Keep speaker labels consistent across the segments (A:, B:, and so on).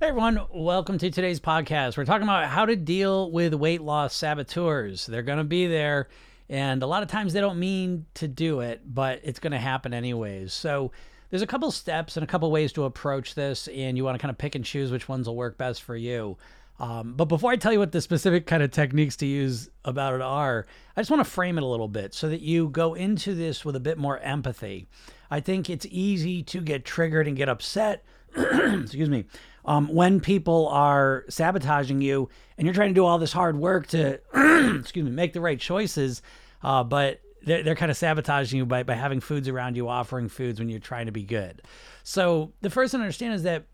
A: Hey everyone, welcome to today's podcast. We're talking about how to deal with weight loss saboteurs. They're going to be there, and a lot of times they don't mean to do it, but it's going to happen anyways. So, there's a couple steps and a couple ways to approach this, and you want to kind of pick and choose which ones will work best for you. Um, but before I tell you what the specific kind of techniques to use about it are, I just want to frame it a little bit so that you go into this with a bit more empathy. I think it's easy to get triggered and get upset. excuse me um, when people are sabotaging you and you're trying to do all this hard work to, excuse me, make the right choices, uh, but they're, they're kind of sabotaging you by, by having foods around you, offering foods when you're trying to be good. So the first thing to understand is that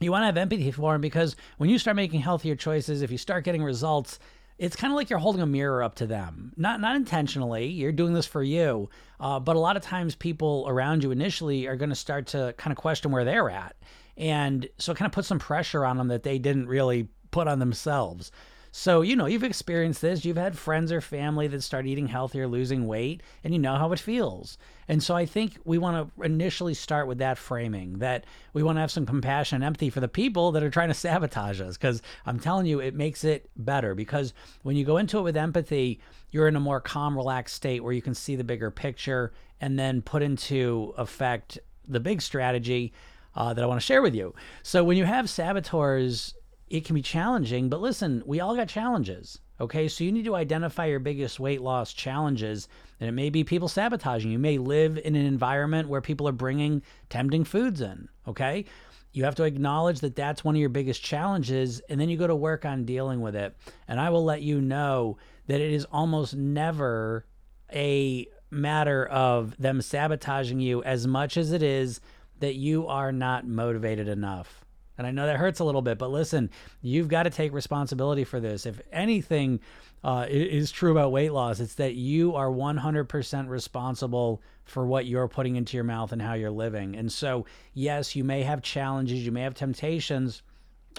A: you want to have empathy for them because when you start making healthier choices, if you start getting results, it's kind of like you're holding a mirror up to them. Not not intentionally. You're doing this for you, uh, but a lot of times people around you initially are going to start to kind of question where they're at. And so it kind of put some pressure on them that they didn't really put on themselves. So, you know, you've experienced this. You've had friends or family that start eating healthier, losing weight, and you know how it feels. And so I think we want to initially start with that framing that we want to have some compassion and empathy for the people that are trying to sabotage us. Because I'm telling you, it makes it better. Because when you go into it with empathy, you're in a more calm, relaxed state where you can see the bigger picture and then put into effect the big strategy uh, that I want to share with you. So when you have saboteurs, it can be challenging, but listen, we all got challenges. Okay, so you need to identify your biggest weight loss challenges, and it may be people sabotaging. You may live in an environment where people are bringing tempting foods in. Okay, you have to acknowledge that that's one of your biggest challenges, and then you go to work on dealing with it. And I will let you know that it is almost never a matter of them sabotaging you as much as it is that you are not motivated enough. And I know that hurts a little bit, but listen, you've got to take responsibility for this. If anything uh, is true about weight loss, it's that you are 100% responsible for what you're putting into your mouth and how you're living. And so, yes, you may have challenges, you may have temptations,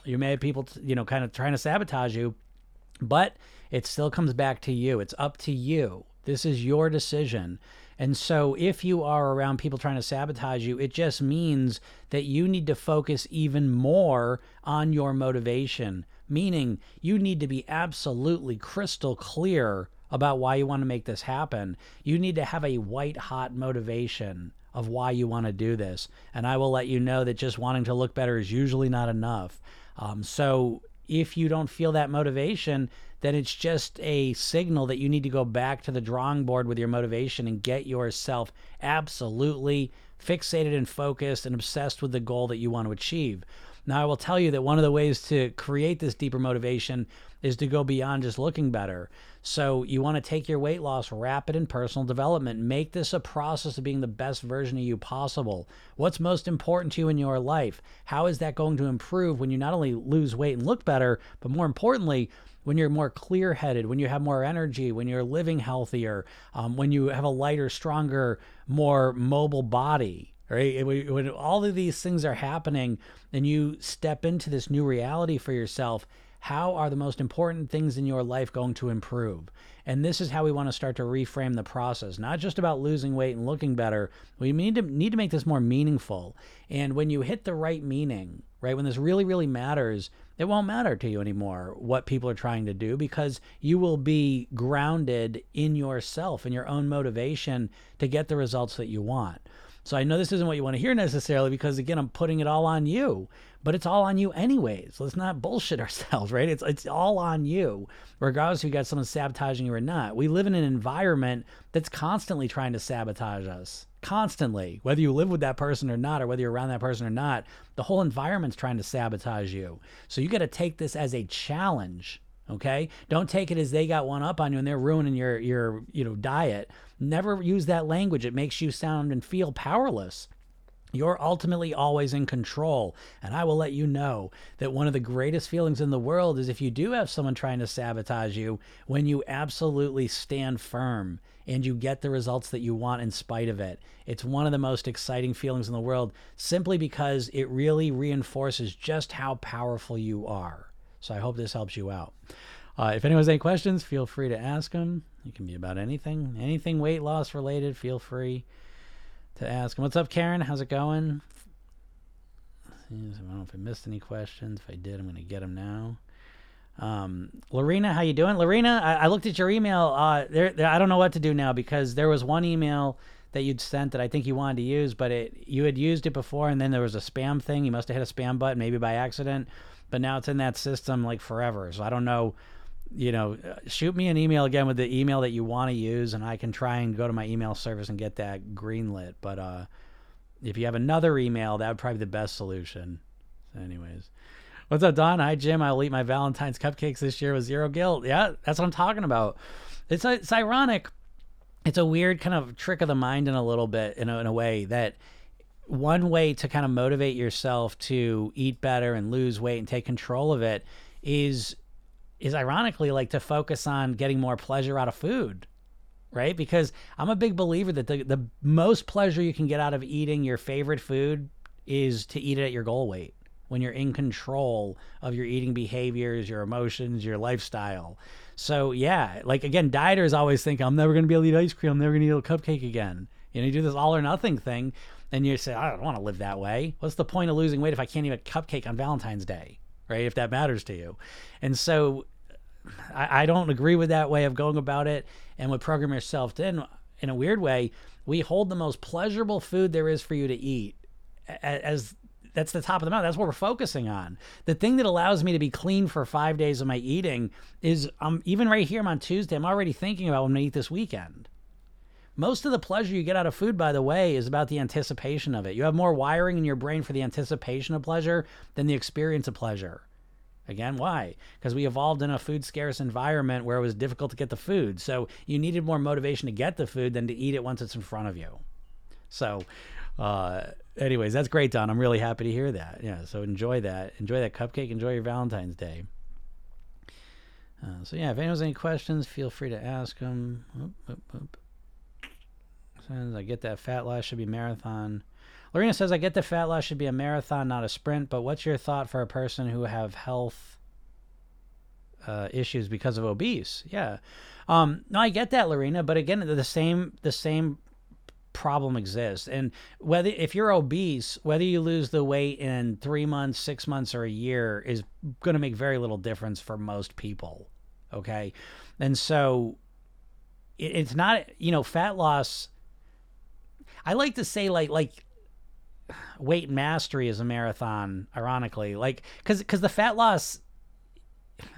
A: you may have people, you know, kind of trying to sabotage you, but it still comes back to you. It's up to you. This is your decision. And so, if you are around people trying to sabotage you, it just means that you need to focus even more on your motivation, meaning you need to be absolutely crystal clear about why you want to make this happen. You need to have a white hot motivation of why you want to do this. And I will let you know that just wanting to look better is usually not enough. Um, so, if you don't feel that motivation, then it's just a signal that you need to go back to the drawing board with your motivation and get yourself absolutely fixated and focused and obsessed with the goal that you want to achieve. Now, I will tell you that one of the ways to create this deeper motivation is to go beyond just looking better. So, you want to take your weight loss rapid in personal development. Make this a process of being the best version of you possible. What's most important to you in your life? How is that going to improve when you not only lose weight and look better, but more importantly, when you're more clear headed, when you have more energy, when you're living healthier, um, when you have a lighter, stronger, more mobile body, right? When all of these things are happening and you step into this new reality for yourself, how are the most important things in your life going to improve? And this is how we want to start to reframe the process, not just about losing weight and looking better. We need to need to make this more meaningful. And when you hit the right meaning, right, when this really really matters, it won't matter to you anymore what people are trying to do because you will be grounded in yourself and your own motivation to get the results that you want. So I know this isn't what you want to hear necessarily because again I'm putting it all on you, but it's all on you anyways. Let's not bullshit ourselves, right? It's it's all on you, regardless if you got someone sabotaging you or not. We live in an environment that's constantly trying to sabotage us constantly, whether you live with that person or not, or whether you're around that person or not, the whole environment's trying to sabotage you. So you got to take this as a challenge. Okay. Don't take it as they got one up on you and they're ruining your, your, you know, diet. Never use that language. It makes you sound and feel powerless. You're ultimately always in control. And I will let you know that one of the greatest feelings in the world is if you do have someone trying to sabotage you, when you absolutely stand firm and you get the results that you want in spite of it. It's one of the most exciting feelings in the world simply because it really reinforces just how powerful you are. So I hope this helps you out. Uh, if anyone has any questions, feel free to ask them. It can be about anything, anything weight loss related. Feel free to ask. What's up, Karen? How's it going? I don't know if I missed any questions. If I did, I'm going to get them now. Um, Lorena, how you doing? Lorena, I, I looked at your email. Uh, there, there, I don't know what to do now because there was one email that you'd sent that I think you wanted to use, but it you had used it before, and then there was a spam thing. You must have hit a spam button, maybe by accident, but now it's in that system like forever. So I don't know. You know, uh, shoot me an email again with the email that you want to use, and I can try and go to my email service and get that greenlit. But uh, if you have another email, that would probably be the best solution. So anyways. What's up, Don? Hi, Jim. I'll eat my Valentine's cupcakes this year with zero guilt. Yeah, that's what I'm talking about. It's it's ironic. It's a weird kind of trick of the mind in a little bit, in a, in a way that one way to kind of motivate yourself to eat better and lose weight and take control of it is is ironically like to focus on getting more pleasure out of food right because i'm a big believer that the, the most pleasure you can get out of eating your favorite food is to eat it at your goal weight when you're in control of your eating behaviors, your emotions, your lifestyle. So yeah, like again, dieters always think I'm never going to be able to eat ice cream. I'm never going to eat a cupcake again. You know, you do this all or nothing thing, and you say, I don't want to live that way. What's the point of losing weight if I can't eat a cupcake on Valentine's Day, right? If that matters to you, and so I, I don't agree with that way of going about it. And with program yourself in in a weird way, we hold the most pleasurable food there is for you to eat as that's the top of the mountain. That's what we're focusing on. The thing that allows me to be clean for five days of my eating is I'm even right here. I'm on Tuesday. I'm already thinking about what I'm gonna eat this weekend. Most of the pleasure you get out of food, by the way, is about the anticipation of it. You have more wiring in your brain for the anticipation of pleasure than the experience of pleasure. Again, why? Because we evolved in a food scarce environment where it was difficult to get the food. So you needed more motivation to get the food than to eat it once it's in front of you. So uh, anyways, that's great, Don. I'm really happy to hear that. Yeah, so enjoy that. Enjoy that cupcake. Enjoy your Valentine's Day. Uh, so yeah, if anyone has any questions, feel free to ask them. Oop, oop, oop. Says I get that fat loss should be marathon. Lorena says I get the fat loss should be a marathon, not a sprint. But what's your thought for a person who have health uh, issues because of obese? Yeah, um, no, I get that, Lorena. But again, the same the same problem exists. And whether if you're obese, whether you lose the weight in three months, six months, or a year is going to make very little difference for most people. Okay, and so it, it's not you know fat loss. I like to say like like weight mastery is a marathon. Ironically, like because because the fat loss.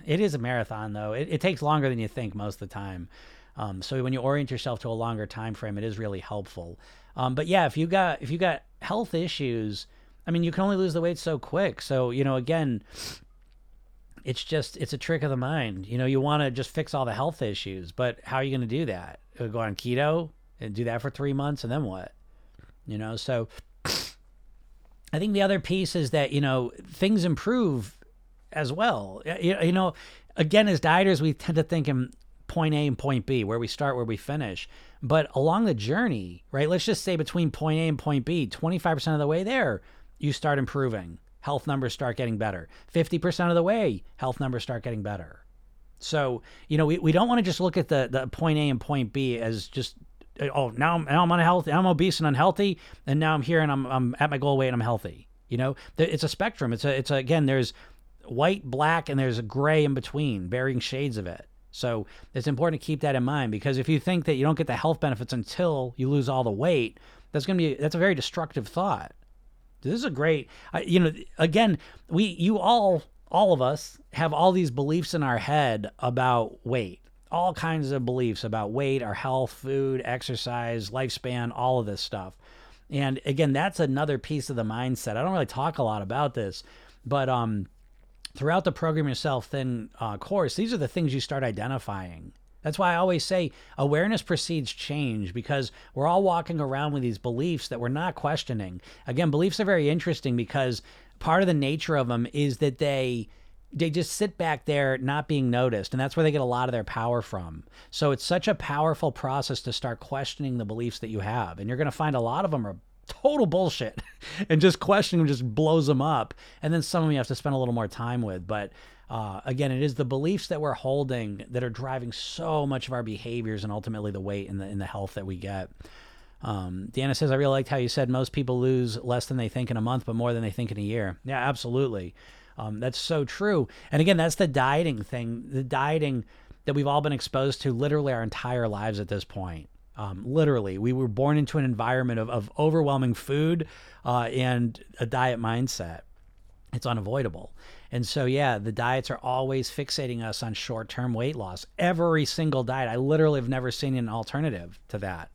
A: It is a marathon though. It, it takes longer than you think most of the time. Um, so when you orient yourself to a longer time frame, it is really helpful. Um, but yeah, if you got if you got health issues, I mean, you can only lose the weight so quick. So you know, again, it's just it's a trick of the mind. You know, you want to just fix all the health issues, but how are you going to do that? Go on keto and do that for three months, and then what? You know, so I think the other piece is that you know things improve as well. You, you know, again, as dieters, we tend to think in point A and point B, where we start, where we finish. But along the journey, right, let's just say between point A and point B, 25% of the way there, you start improving. Health numbers start getting better. 50% of the way, health numbers start getting better. So, you know, we, we don't want to just look at the, the point A and point B as just, oh, now I'm, now I'm unhealthy, I'm obese and unhealthy, and now I'm here and I'm, I'm at my goal weight and I'm healthy. You know, it's a spectrum. It's a, it's a, again, there's white, black, and there's a gray in between, varying shades of it. So it's important to keep that in mind because if you think that you don't get the health benefits until you lose all the weight, that's to be that's a very destructive thought. This is a great, you know, again, we you all all of us have all these beliefs in our head about weight. All kinds of beliefs about weight, our health, food, exercise, lifespan, all of this stuff. And again, that's another piece of the mindset. I don't really talk a lot about this, but um throughout the program yourself thin uh, course these are the things you start identifying that's why i always say awareness precedes change because we're all walking around with these beliefs that we're not questioning again beliefs are very interesting because part of the nature of them is that they they just sit back there not being noticed and that's where they get a lot of their power from so it's such a powerful process to start questioning the beliefs that you have and you're going to find a lot of them are total bullshit and just questioning just blows them up and then some of them you have to spend a little more time with but uh, again it is the beliefs that we're holding that are driving so much of our behaviors and ultimately the weight and the, and the health that we get Um, Deanna says, I really liked how you said most people lose less than they think in a month, but more than they think in a year. Yeah, absolutely. Um, that's so true. And again, that's the dieting thing, the dieting that we've all been exposed to literally our entire lives at this point. Um, literally, we were born into an environment of, of overwhelming food uh, and a diet mindset. It's unavoidable. And so, yeah, the diets are always fixating us on short term weight loss. Every single diet. I literally have never seen an alternative to that.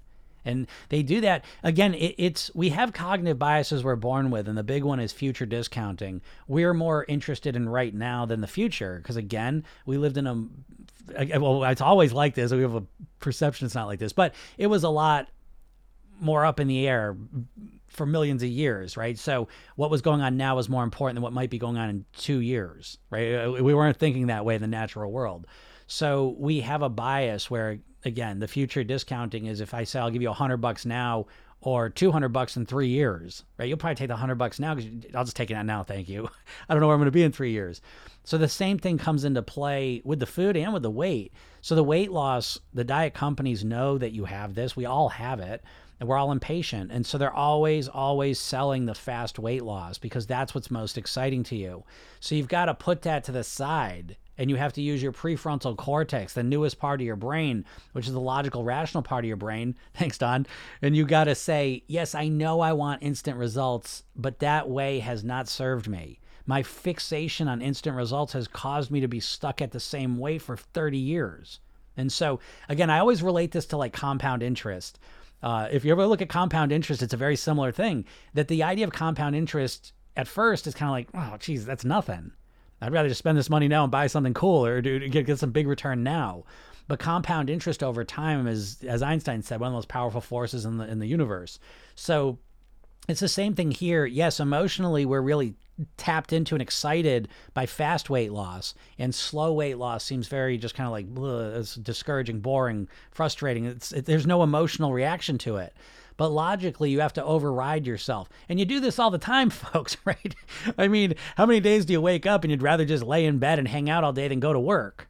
A: And they do that again. It, it's we have cognitive biases we're born with, and the big one is future discounting. We're more interested in right now than the future because again, we lived in a well, it's always like this. We have a perception it's not like this, but it was a lot more up in the air for millions of years, right? So what was going on now is more important than what might be going on in two years, right? Uh, we weren't thinking that way in the natural world. So we have a bias where, again, the future discounting is if I say I'll give you a hundred bucks now or 200 bucks in three years, right? You'll probably take the 100 bucks now because I'll just take it out now. Thank you. I don't know where I'm going to be in three years. So the same thing comes into play with the food and with the weight. So the weight loss, the diet companies know that you have this. We all have it. And we're all impatient. And so they're always, always selling the fast weight loss because that's what's most exciting to you. So you've got to put that to the side and you have to use your prefrontal cortex, the newest part of your brain, which is the logical, rational part of your brain. Thanks, Don. And you got to say, yes, I know I want instant results, but that way has not served me. My fixation on instant results has caused me to be stuck at the same way for 30 years. And so, again, I always relate this to like compound interest. Uh, if you ever look at compound interest, it's a very similar thing. That the idea of compound interest at first is kind of like, oh, geez, that's nothing. I'd rather just spend this money now and buy something cool or do, get, get some big return now. But compound interest over time is, as Einstein said, one of the most powerful forces in the in the universe. So it's the same thing here. Yes, emotionally, we're really tapped into and excited by fast weight loss, and slow weight loss seems very just kind of like it's discouraging, boring, frustrating. It's it, there's no emotional reaction to it. But logically, you have to override yourself. And you do this all the time, folks, right? I mean, how many days do you wake up and you'd rather just lay in bed and hang out all day than go to work?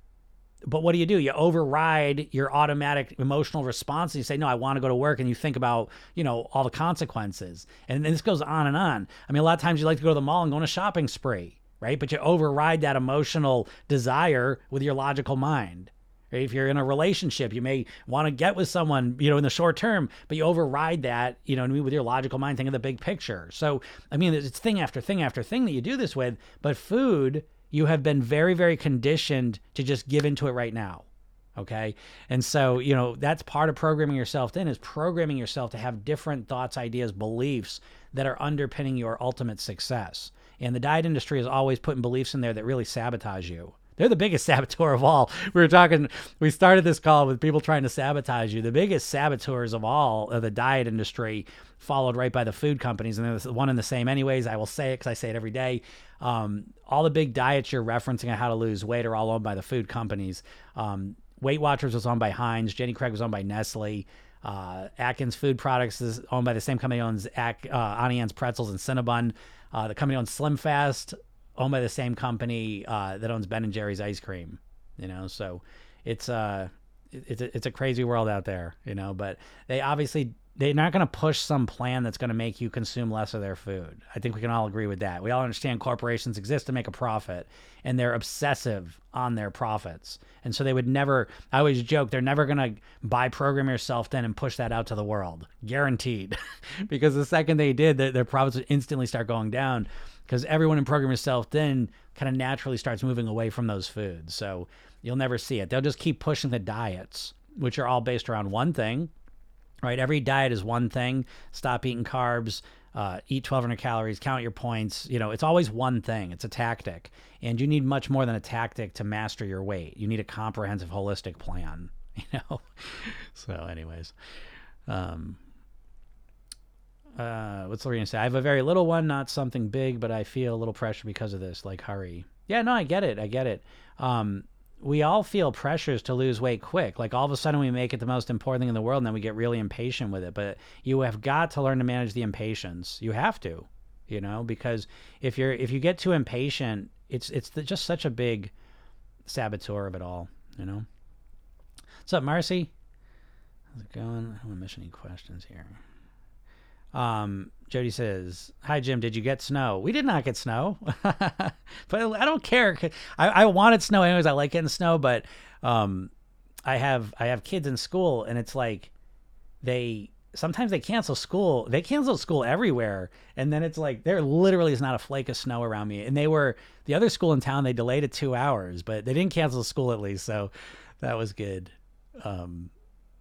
A: But what do you do? You override your automatic emotional response and you say, No, I want to go to work. And you think about, you know, all the consequences. And, and this goes on and on. I mean, a lot of times you like to go to the mall and go on a shopping spree, right? But you override that emotional desire with your logical mind. If you're in a relationship, you may want to get with someone, you know, in the short term, but you override that, you know, with your logical mind, think of the big picture. So, I mean, it's thing after thing after thing that you do this with, but food, you have been very, very conditioned to just give into it right now. Okay. And so, you know, that's part of programming yourself then is programming yourself to have different thoughts, ideas, beliefs that are underpinning your ultimate success. And the diet industry is always putting beliefs in there that really sabotage you. They're the biggest saboteur of all. We were talking, we started this call with people trying to sabotage you. The biggest saboteurs of all of the diet industry, followed right by the food companies. And they're one and the same, anyways. I will say it because I say it every day. Um, all the big diets you're referencing on how to lose weight are all owned by the food companies. Um, Weight Watchers was owned by Heinz. Jenny Craig was owned by Nestle. Uh, Atkins Food Products is owned by the same company owns Ak- uh, Pretzels and Cinnabon. Uh, the company owns Slim Fast owned by the same company uh, that owns Ben and Jerry's ice cream. You know, so it's uh it's a, it's a crazy world out there. You know, but they obviously they're not going to push some plan that's going to make you consume less of their food. I think we can all agree with that. We all understand corporations exist to make a profit, and they're obsessive on their profits. And so they would never. I always joke they're never going to buy program yourself thin and push that out to the world, guaranteed, because the second they did, their, their profits would instantly start going down because everyone in program yourself thin kind of naturally starts moving away from those foods. So you'll never see it. They'll just keep pushing the diets, which are all based around one thing, right? Every diet is one thing. Stop eating carbs, uh, eat 1,200 calories, count your points. You know, it's always one thing. It's a tactic, and you need much more than a tactic to master your weight. You need a comprehensive, holistic plan. You know. so, anyways, um, uh, what's Lorena say? I have a very little one, not something big, but I feel a little pressure because of this. Like, hurry. Yeah, no, I get it. I get it. Um, we all feel pressures to lose weight quick. Like all of a sudden we make it the most important thing in the world and then we get really impatient with it. But you have got to learn to manage the impatience. You have to, you know, because if you're if you get too impatient, it's it's the, just such a big saboteur of it all, you know. What's up, Marcy? How's it going? I don't want to miss any questions here. Um, Jody says, "Hi Jim, did you get snow? We did not get snow, but I don't care. I, I wanted snow anyways. I like getting snow, but um, I have I have kids in school, and it's like they sometimes they cancel school. They cancel school everywhere, and then it's like there literally is not a flake of snow around me. And they were the other school in town. They delayed it two hours, but they didn't cancel school at least, so that was good. Um,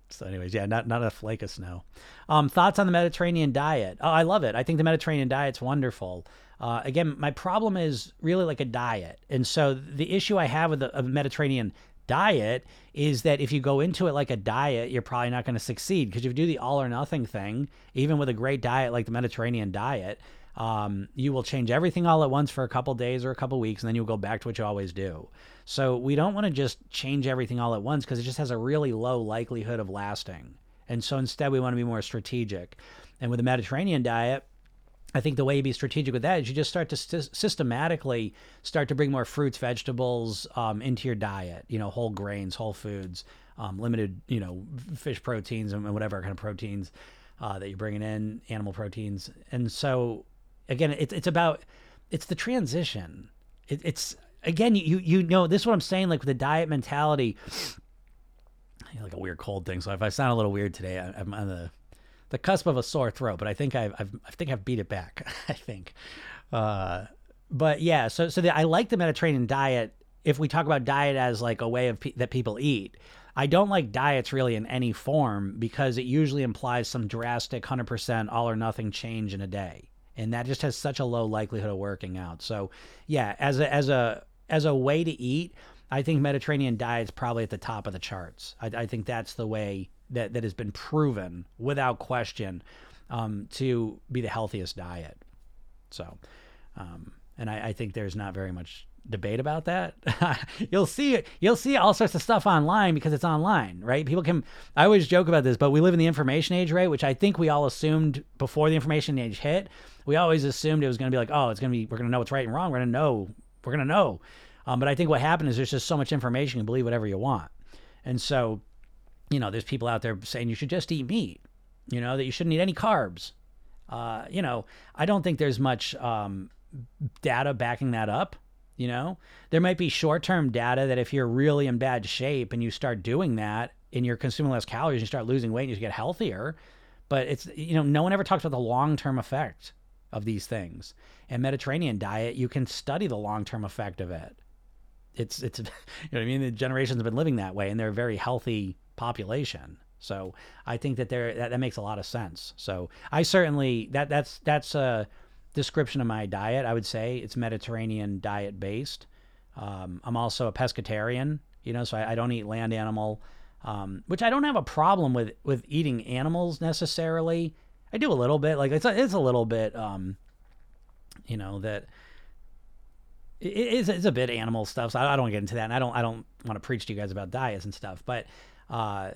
A: so, anyways, yeah, not not a flake of snow. Um, thoughts on the Mediterranean diet? Oh, I love it. I think the Mediterranean diet's wonderful. Uh, again, my problem is really like a diet, and so the issue I have with the Mediterranean diet is that if you go into it like a diet, you're probably not going to succeed because if you do the all or nothing thing, even with a great diet like the Mediterranean diet, um, you will change everything all at once for a couple days or a couple weeks, and then you'll go back to what you always do. So we don't want to just change everything all at once because it just has a really low likelihood of lasting. And so instead, we want to be more strategic. And with the Mediterranean diet, I think the way you be strategic with that is you just start to st- systematically start to bring more fruits, vegetables um, into your diet. You know, whole grains, whole foods, um, limited, you know, fish proteins and whatever kind of proteins uh, that you're bringing in, animal proteins. And so, again, it's it's about it's the transition. It, it's again, you you know, this is what I'm saying. Like with the diet mentality, like a weird cold thing. So if I sound a little weird today, I, am on the the cusp of a sore throat. But I think I've, I've I think I've beat it back. I think. Uh, but yeah, so so the, I like the Mediterranean diet. If we talk about diet as like a way of pe- that people eat, I don't like diets really in any form because it usually implies some drastic 100% all or nothing change in a day. And that just has such a low likelihood of working out. So, yeah, as a as a as a way to eat, I think Mediterranean diet's probably at the top of the charts. I, I think that's the way that, that has been proven without question um, to be the healthiest diet. So, um, and I, I, think there's not very much debate about that. you'll see you'll see all sorts of stuff online because it's online, right? People can. I always joke about this, but we live in the information age, right? Which I think we all assumed before the information age hit. We always assumed it was going to be like, oh, it's going to be we're going to know what's right and wrong. We're going to know we're going to know. Um, but I think what happened is there's just so much information, you can believe whatever you want. And so, you know, there's people out there saying you should just eat meat, you know, that you shouldn't eat any carbs. Uh, you know, I don't think there's much um, data backing that up. You know, there might be short term data that if you're really in bad shape and you start doing that and you're consuming less calories, you start losing weight and you get healthier. But it's, you know, no one ever talks about the long term effect of these things. And Mediterranean diet, you can study the long term effect of it. It's it's you know what I mean. The generations have been living that way, and they're a very healthy population. So I think that there that, that makes a lot of sense. So I certainly that that's that's a description of my diet. I would say it's Mediterranean diet based. Um, I'm also a pescatarian, you know, so I, I don't eat land animal, um, which I don't have a problem with with eating animals necessarily. I do a little bit. Like it's a, it's a little bit, um, you know, that it is it's a bit animal stuff. So I, don't get into that, and I don't I don't want to preach to you guys about diets and stuff. But uh,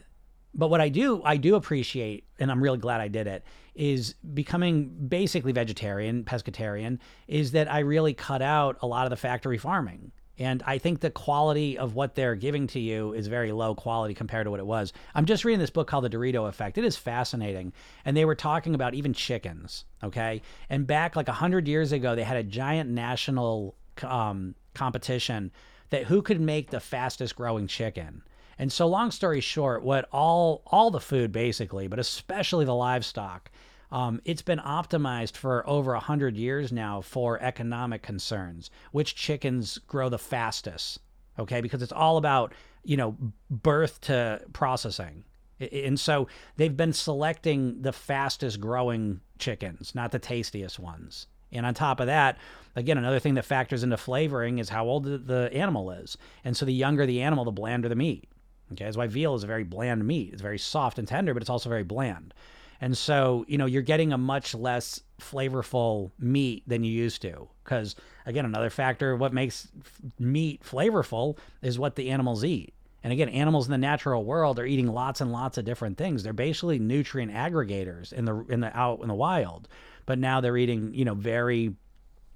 A: but what I do I do appreciate, and I'm really glad I did it, is becoming basically vegetarian, pescatarian. Is that I really cut out a lot of the factory farming. And I think the quality of what they're giving to you is very low quality compared to what it was. I'm just reading this book called The Dorito Effect. It is fascinating. And they were talking about even chickens, okay? And back like 100 years ago, they had a giant national um, competition that who could make the fastest growing chicken. And so long story short, what all all the food basically, but especially the livestock um, it's been optimized for over 100 years now for economic concerns. Which chickens grow the fastest? Okay, because it's all about, you know, birth to processing. And so they've been selecting the fastest growing chickens, not the tastiest ones. And on top of that, again, another thing that factors into flavoring is how old the animal is. And so the younger the animal, the blander the meat. Okay, that's why veal is a very bland meat. It's very soft and tender, but it's also very bland. And so, you know, you're getting a much less flavorful meat than you used to. Because, again, another factor of what makes meat flavorful is what the animals eat. And again, animals in the natural world are eating lots and lots of different things. They're basically nutrient aggregators in the in the out in the wild. But now they're eating, you know, very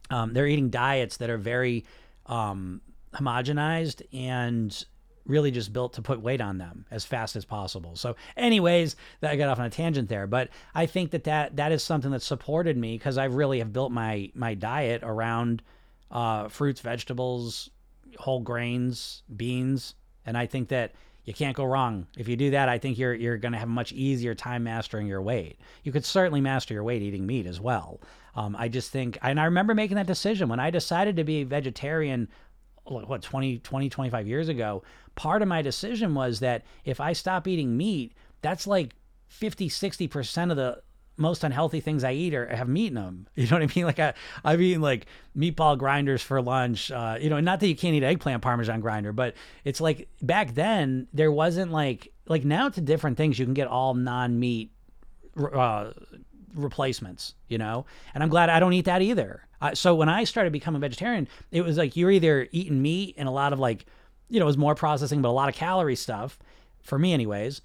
A: um, they're eating diets that are very um, homogenized and really just built to put weight on them as fast as possible. So, anyways, that I got off on a tangent there, but I think that that, that is something that supported me because I really have built my my diet around uh, fruits, vegetables, whole grains, beans, and I think that you can't go wrong. If you do that, I think you're you're going to have a much easier time mastering your weight. You could certainly master your weight eating meat as well. Um, I just think, and I remember making that decision when I decided to be a vegetarian what 20 20 25 years ago part of my decision was that if i stop eating meat that's like 50 60% of the most unhealthy things I eat are have meat in them. You know what I mean? Like I, I've eaten like meatball grinders for lunch. Uh, you know, not that you can't eat eggplant parmesan grinder, but it's like back then there wasn't like like now to different things. You can get all non meat uh, replacements. You know, and I'm glad I don't eat that either. Uh, so when I started becoming vegetarian, it was like you're either eating meat and a lot of like, you know, it was more processing, but a lot of calorie stuff for me, anyways.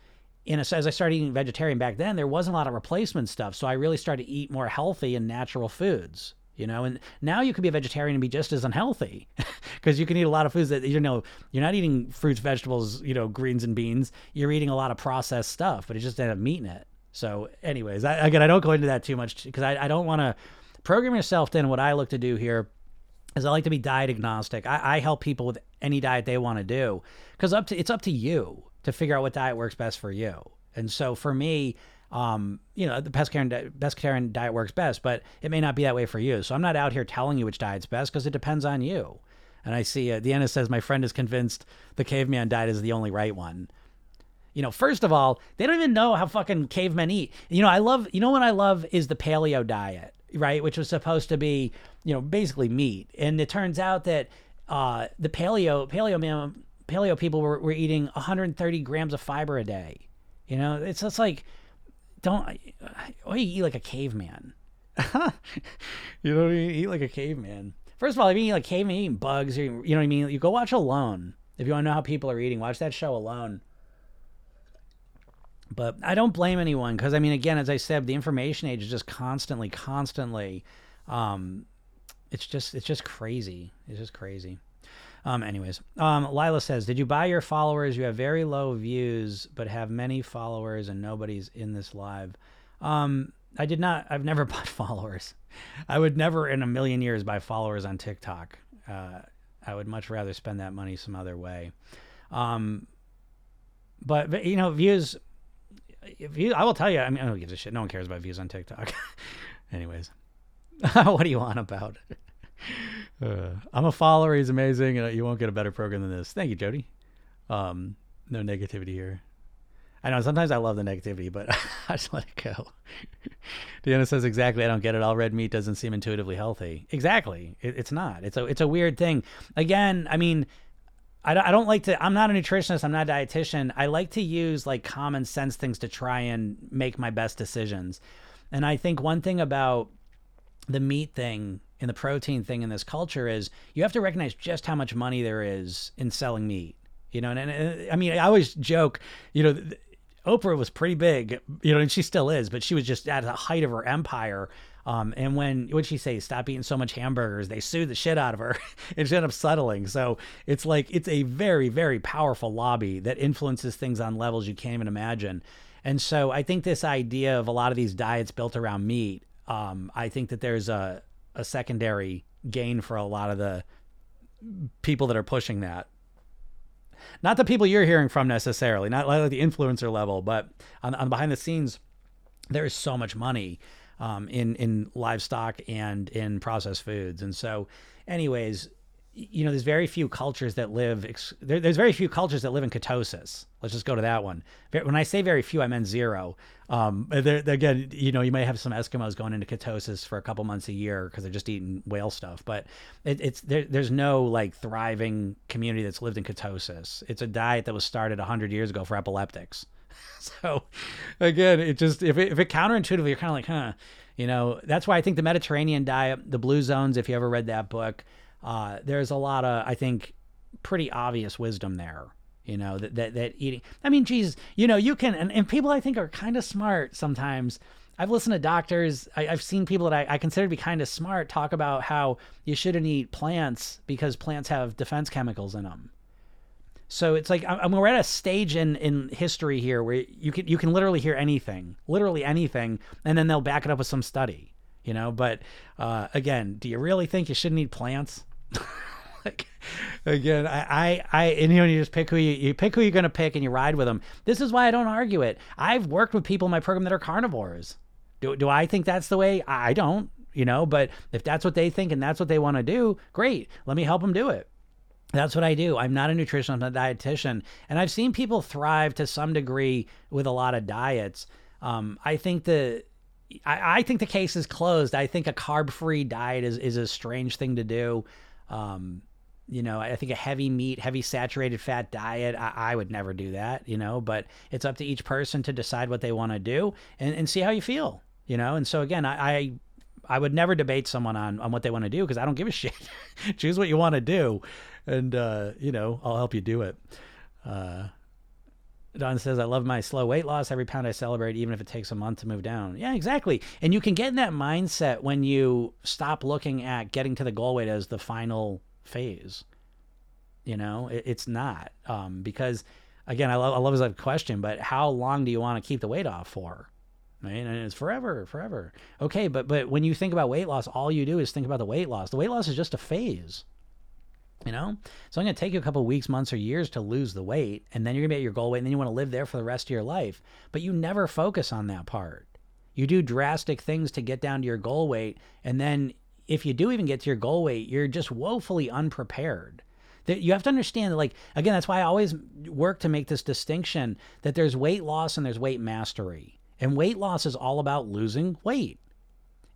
A: And as I started eating vegetarian back then, there wasn't a lot of replacement stuff. So I really started to eat more healthy and natural foods, you know. And now you could be a vegetarian and be just as unhealthy because you can eat a lot of foods that, you know, you're not eating fruits, vegetables, you know, greens and beans. You're eating a lot of processed stuff, but it just ended up meat in it. So, anyways, I, again, I don't go into that too much because I, I don't want to program yourself thin. what I look to do here is I like to be diet agnostic. I, I help people with any diet they want to do because up to it's up to you to figure out what diet works best for you. And so for me, um, you know, the pescatarian, pescatarian diet works best, but it may not be that way for you. So I'm not out here telling you which diet's best because it depends on you. And I see uh, Deanna says my friend is convinced the caveman diet is the only right one. You know, first of all, they don't even know how fucking cavemen eat. You know, I love. You know what I love is the paleo diet right? Which was supposed to be, you know, basically meat. And it turns out that uh, the paleo paleo man paleo people were, were eating 130 grams of fiber a day. You know, it's just like don't oh, you eat like a caveman. you know, you eat like a caveman. First of all, if you eat like caveman, eating bugs, or, you know what I mean. You go watch Alone if you want to know how people are eating. Watch that show Alone. But I don't blame anyone because I mean, again, as I said, the information age is just constantly, constantly. Um, it's just, it's just crazy. It's just crazy. Um, anyways, um, Lila says, "Did you buy your followers? You have very low views, but have many followers, and nobody's in this live." Um, I did not. I've never bought followers. I would never in a million years buy followers on TikTok. Uh, I would much rather spend that money some other way. Um, but, but you know, views if you, I will tell you. I mean, I don't give a shit. No one cares about views on TikTok. Anyways, what do you want about? Uh, I'm a follower. He's amazing, you won't get a better program than this. Thank you, Jody. Um, no negativity here. I know sometimes I love the negativity, but I just let it go. Deanna says exactly. I don't get it. All red meat doesn't seem intuitively healthy. Exactly. It, it's not. It's a it's a weird thing. Again, I mean, I don't, I don't like to i'm not a nutritionist i'm not a dietitian i like to use like common sense things to try and make my best decisions and i think one thing about the meat thing and the protein thing in this culture is you have to recognize just how much money there is in selling meat you know and, and i mean i always joke you know oprah was pretty big you know and she still is but she was just at the height of her empire um, and when what'd she say? Stop eating so much hamburgers. They sued the shit out of her, and she ended up settling. So it's like it's a very very powerful lobby that influences things on levels you can't even imagine. And so I think this idea of a lot of these diets built around meat, um, I think that there's a a secondary gain for a lot of the people that are pushing that. Not the people you're hearing from necessarily, not like the influencer level, but on, on behind the scenes, there is so much money um, in in livestock and in processed foods. And so, anyways, you know, there's very few cultures that live. There, there's very few cultures that live in ketosis. Let's just go to that one. When I say very few, I meant zero. Um, again, you know, you may have some Eskimos going into ketosis for a couple months a year because they're just eating whale stuff. But it, it's there, there's no like thriving community that's lived in ketosis. It's a diet that was started hundred years ago for epileptics. so again, it just if it, if it counterintuitively, you're kind of like, huh, you know. That's why I think the Mediterranean diet, the Blue Zones. If you ever read that book, uh, there's a lot of I think pretty obvious wisdom there. You know that that, that eating. I mean, geez, you know, you can and, and people I think are kind of smart sometimes. I've listened to doctors. I, have seen people that I, I consider to be kind of smart talk about how you shouldn't eat plants because plants have defense chemicals in them. So it's like I mean, we're at a stage in in history here where you can you can literally hear anything, literally anything, and then they'll back it up with some study, you know. But uh, again, do you really think you shouldn't eat plants? like again, I, I, I, and you know, you just pick who you, you pick who you're going to pick and you ride with them. This is why I don't argue it. I've worked with people in my program that are carnivores. Do, do I think that's the way? I don't, you know, but if that's what they think and that's what they want to do, great. Let me help them do it. That's what I do. I'm not a nutritionist, I'm not a dietitian. And I've seen people thrive to some degree with a lot of diets. Um, I think the I, I, think the case is closed. I think a carb free diet is, is a strange thing to do. Um, you know, I think a heavy meat, heavy saturated fat diet, I, I, would never do that, you know, but it's up to each person to decide what they want to do and, and see how you feel, you know? And so again, I, I I would never debate someone on, on what they want to do because I don't give a shit. Choose what you want to do and uh, you know I'll help you do it. Uh, Don says, I love my slow weight loss. Every pound I celebrate, even if it takes a month to move down. Yeah, exactly. And you can get in that mindset when you stop looking at getting to the goal weight as the final phase. You know, it, it's not. Um, because, again, I love, I love his question, but how long do you want to keep the weight off for? Right? And it's forever, forever. Okay, but but when you think about weight loss, all you do is think about the weight loss. The weight loss is just a phase. You know? So I'm going to take you a couple weeks, months, or years to lose the weight, and then you're going to be at your goal weight, and then you want to live there for the rest of your life. But you never focus on that part. You do drastic things to get down to your goal weight, and then if you do even get to your goal weight, you're just woefully unprepared. That you have to understand that, like, again, that's why I always work to make this distinction that there's weight loss and there's weight mastery. And weight loss is all about losing weight.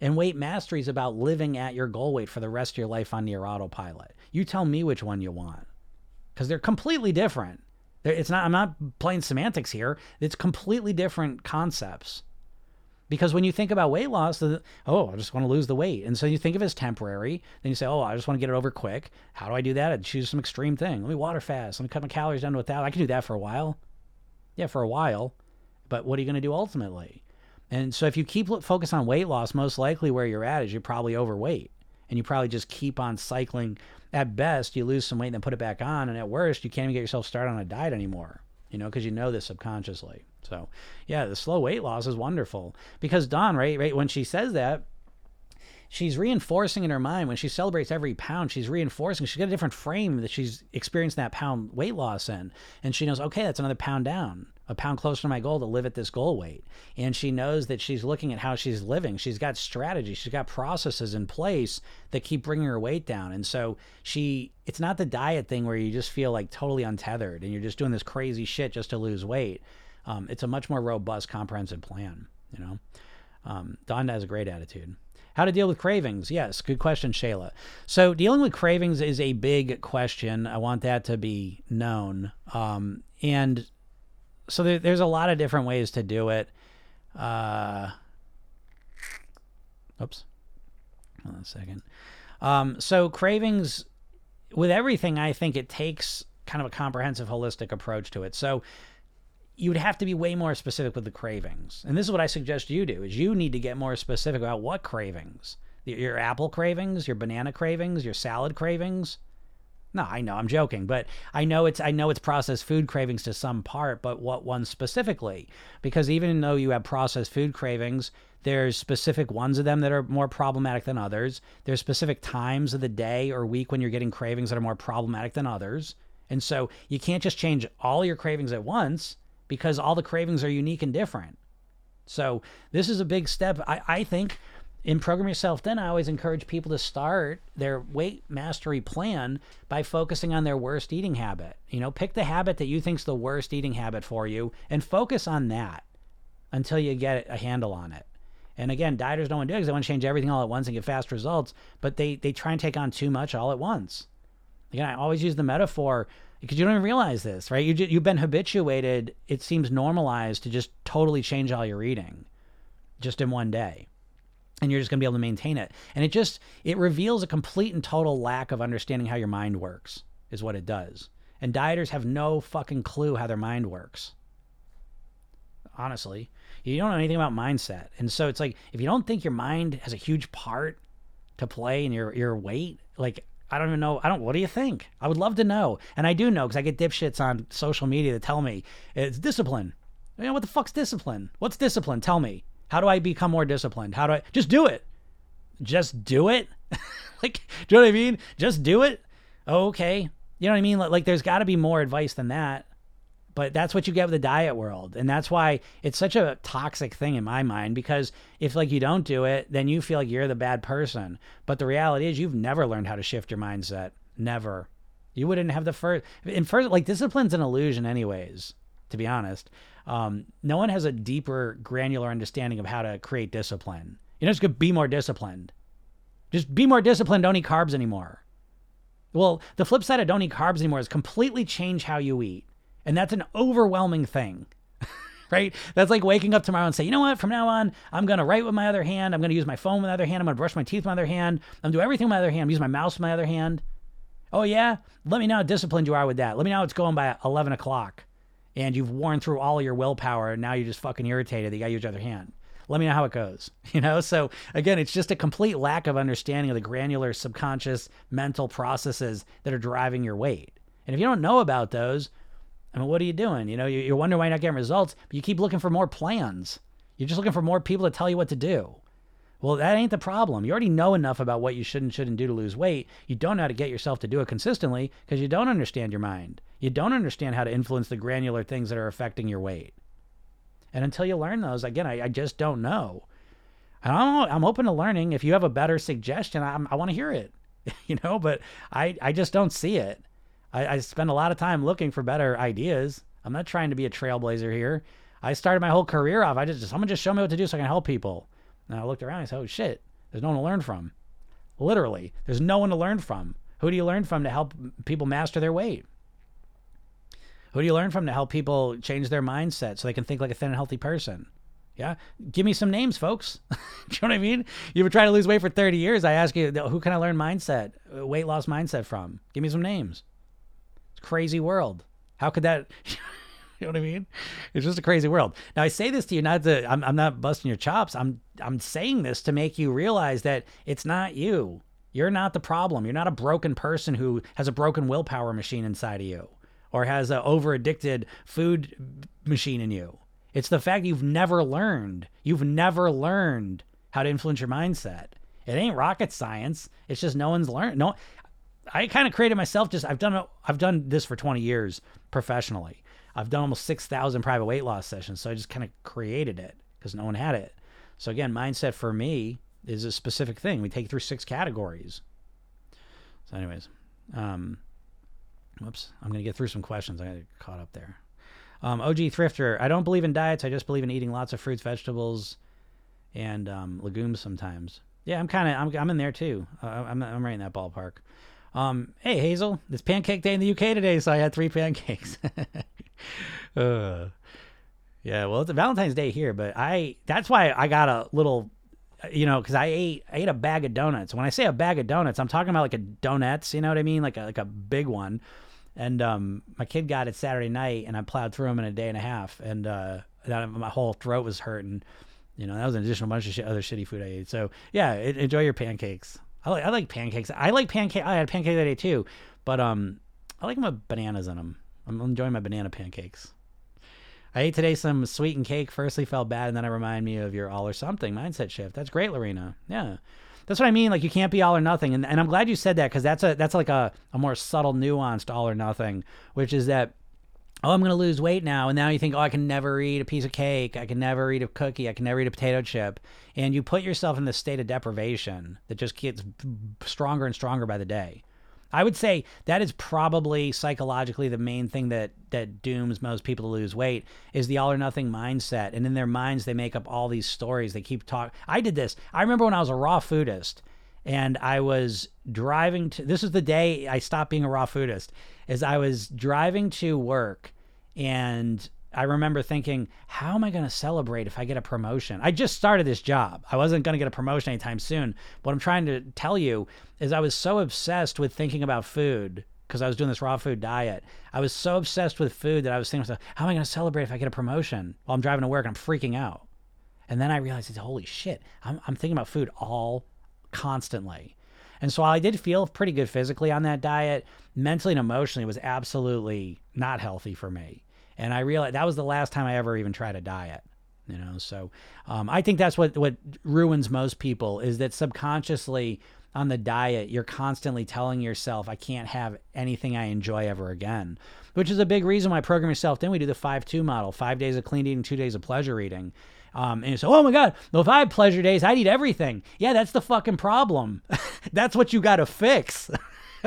A: And weight mastery is about living at your goal weight for the rest of your life on your autopilot. You tell me which one you want because they're completely different. It's not, I'm not playing semantics here. It's completely different concepts. Because when you think about weight loss, oh, I just want to lose the weight. And so you think of it as temporary. Then you say, oh, I just want to get it over quick. How do I do that? I choose some extreme thing. Let me water fast. Let me cut my calories down to a thousand. I can do that for a while. Yeah, for a while. But what are you going to do ultimately? And so if you keep focus on weight loss, most likely where you're at is you're probably overweight. And you probably just keep on cycling. At best, you lose some weight and then put it back on. And at worst, you can't even get yourself started on a diet anymore, you know, because you know this subconsciously. So, yeah, the slow weight loss is wonderful. Because Dawn, right, right, when she says that, she's reinforcing in her mind when she celebrates every pound she's reinforcing she's got a different frame that she's experienced that pound weight loss in and she knows okay that's another pound down a pound closer to my goal to live at this goal weight. And she knows that she's looking at how she's living. She's got strategy. She's got processes in place that keep bringing her weight down. And so she, it's not the diet thing where you just feel like totally untethered and you're just doing this crazy shit just to lose weight. Um, it's a much more robust, comprehensive plan, you know? Um, Don has a great attitude. How to deal with cravings? Yes, good question, Shayla. So, dealing with cravings is a big question. I want that to be known. Um, and so there, there's a lot of different ways to do it. Uh, oops. Hold on a second. Um, so cravings, with everything, I think it takes kind of a comprehensive, holistic approach to it. So you would have to be way more specific with the cravings. And this is what I suggest you do: is you need to get more specific about what cravings. Your apple cravings, your banana cravings, your salad cravings, no, I know, I'm joking, but I know it's I know it's processed food cravings to some part, but what ones specifically? Because even though you have processed food cravings, there's specific ones of them that are more problematic than others. There's specific times of the day or week when you're getting cravings that are more problematic than others. And so you can't just change all your cravings at once because all the cravings are unique and different. So this is a big step. I, I think in Program Yourself Thin, I always encourage people to start their weight mastery plan by focusing on their worst eating habit. You know, pick the habit that you think's the worst eating habit for you and focus on that until you get a handle on it. And again, dieters don't want to do it because they want to change everything all at once and get fast results, but they they try and take on too much all at once. Again, I always use the metaphor because you don't even realize this, right? You you've been habituated. It seems normalized to just totally change all your eating, just in one day and you're just going to be able to maintain it and it just it reveals a complete and total lack of understanding how your mind works is what it does and dieters have no fucking clue how their mind works honestly you don't know anything about mindset and so it's like if you don't think your mind has a huge part to play in your your weight like I don't even know. I don't. What do you think? I would love to know, and I do know because I get dipshits on social media that tell me it's discipline. You know what the fuck's discipline? What's discipline? Tell me. How do I become more disciplined? How do I just do it? Just do it. like, do you know what I mean? Just do it. okay. You know what I mean? Like, like there's got to be more advice than that. But that's what you get with the diet world. And that's why it's such a toxic thing in my mind because if like you don't do it, then you feel like you're the bad person. But the reality is you've never learned how to shift your mindset. Never. You wouldn't have the first in first like discipline's an illusion anyways, to be honest. Um, no one has a deeper, granular understanding of how to create discipline. You know, just be more disciplined. Just be more disciplined. Don't eat carbs anymore. Well, the flip side of don't eat carbs anymore is completely change how you eat. And that's an overwhelming thing. right? That's like waking up tomorrow and say, you know what? From now on, I'm going to write with my other hand. I'm going to use my phone with my other hand. I'm going to brush my teeth with my other hand. I'm going to do everything with my other hand. I'm use my mouse with my other hand. Oh, yeah? Let me know how disciplined you are with that. Let me know it's going by 11 o'clock and you've worn through all your willpower and now you're just fucking irritated that you got to use your other hand. Let me know how it goes. You know, so again, it's just a complete lack of understanding of the granular subconscious mental processes that are driving your weight. And if you don't know about those, I mean, what are you doing? You know, you, you wonder why you're not getting results, but you keep looking for more plans. You're just looking for more people to tell you what to do. Well, that ain't the problem. You already know enough about what you should and shouldn't do to lose weight. You don't know how to get yourself to do it consistently because you don't understand your mind. You don't understand how to influence the granular things that are affecting your weight. And until you learn those, again, I, I just don't know. And I'm, I'm open to learning. If you have a better suggestion, I'm, I want to hear it. you know, but I, I just don't see it. I, I spend a lot of time looking for better ideas. I'm not trying to be a trailblazer here. I started my whole career off. I just someone just show me what to do so I can help people. And I looked around. and I said, "Oh shit, there's no one to learn from." Literally, there's no one to learn from. Who do you learn from to help people master their weight? Who do you learn from to help people change their mindset so they can think like a thin and healthy person? Yeah, give me some names, folks. do you know what I mean? You've been trying to lose weight for 30 years. I ask you, who can I learn mindset, weight loss mindset from? Give me some names crazy world. How could that? you know what I mean? It's just a crazy world. Now I say this to you not to. I'm, I'm not busting your chops. I'm I'm saying this to make you realize that it's not you. You're not the problem. You're not a broken person who has a broken willpower machine inside of you or has an over addicted food machine in you. It's the fact you've never learned. You've never learned how to influence your mindset. It ain't rocket science. It's just no one's learned. No, I kind of created myself. Just I've done I've done this for 20 years professionally. I've done almost 6,000 private weight loss sessions. So I just kind of created it because no one had it. So again, mindset for me is a specific thing. We take through six categories. So, anyways, um, whoops, I'm gonna get through some questions. I got caught up there. Um, OG Thrifter, I don't believe in diets. I just believe in eating lots of fruits, vegetables, and um, legumes sometimes. Yeah, I'm kind of I'm, I'm in there too. Uh, I'm I'm right in that ballpark. Um, hey Hazel, it's Pancake Day in the UK today, so I had three pancakes. uh, yeah, well, it's Valentine's Day here, but I that's why I got a little, you know, because I ate I ate a bag of donuts. When I say a bag of donuts, I'm talking about like a donuts, you know what I mean, like a like a big one. And um, my kid got it Saturday night, and I plowed through them in a day and a half, and uh, my whole throat was hurting. You know, that was an additional bunch of shit, other shitty food I ate. So yeah, enjoy your pancakes. I like I like pancakes. I like pancake. I had pancake that day too, but um, I like them with bananas in them. I'm enjoying my banana pancakes. I ate today some sweetened cake. Firstly, felt bad, and then it reminded me of your all or something mindset shift. That's great, Lorena. Yeah, that's what I mean. Like you can't be all or nothing, and and I'm glad you said that because that's a that's like a a more subtle, nuanced all or nothing, which is that oh, I'm going to lose weight now. And now you think, oh, I can never eat a piece of cake. I can never eat a cookie. I can never eat a potato chip. And you put yourself in this state of deprivation that just gets stronger and stronger by the day. I would say that is probably psychologically the main thing that that dooms most people to lose weight is the all or nothing mindset. And in their minds, they make up all these stories. They keep talking. I did this. I remember when I was a raw foodist and I was driving to. This is the day I stopped being a raw foodist. Is I was driving to work and I remember thinking, how am I going to celebrate if I get a promotion? I just started this job. I wasn't going to get a promotion anytime soon. What I'm trying to tell you is I was so obsessed with thinking about food because I was doing this raw food diet. I was so obsessed with food that I was thinking, how am I going to celebrate if I get a promotion while I'm driving to work and I'm freaking out? And then I realized, holy shit, I'm, I'm thinking about food all constantly. And so while I did feel pretty good physically on that diet, mentally and emotionally it was absolutely not healthy for me. And I realized that was the last time I ever even tried a diet. You know, so um, I think that's what what ruins most people is that subconsciously on the diet, you're constantly telling yourself, I can't have anything I enjoy ever again, which is a big reason why Program Yourself Thin we do the 5 2 model five days of clean eating, two days of pleasure eating. Um, and you say, oh my God, well, if I had pleasure days, I'd eat everything. Yeah, that's the fucking problem. that's what you got to fix.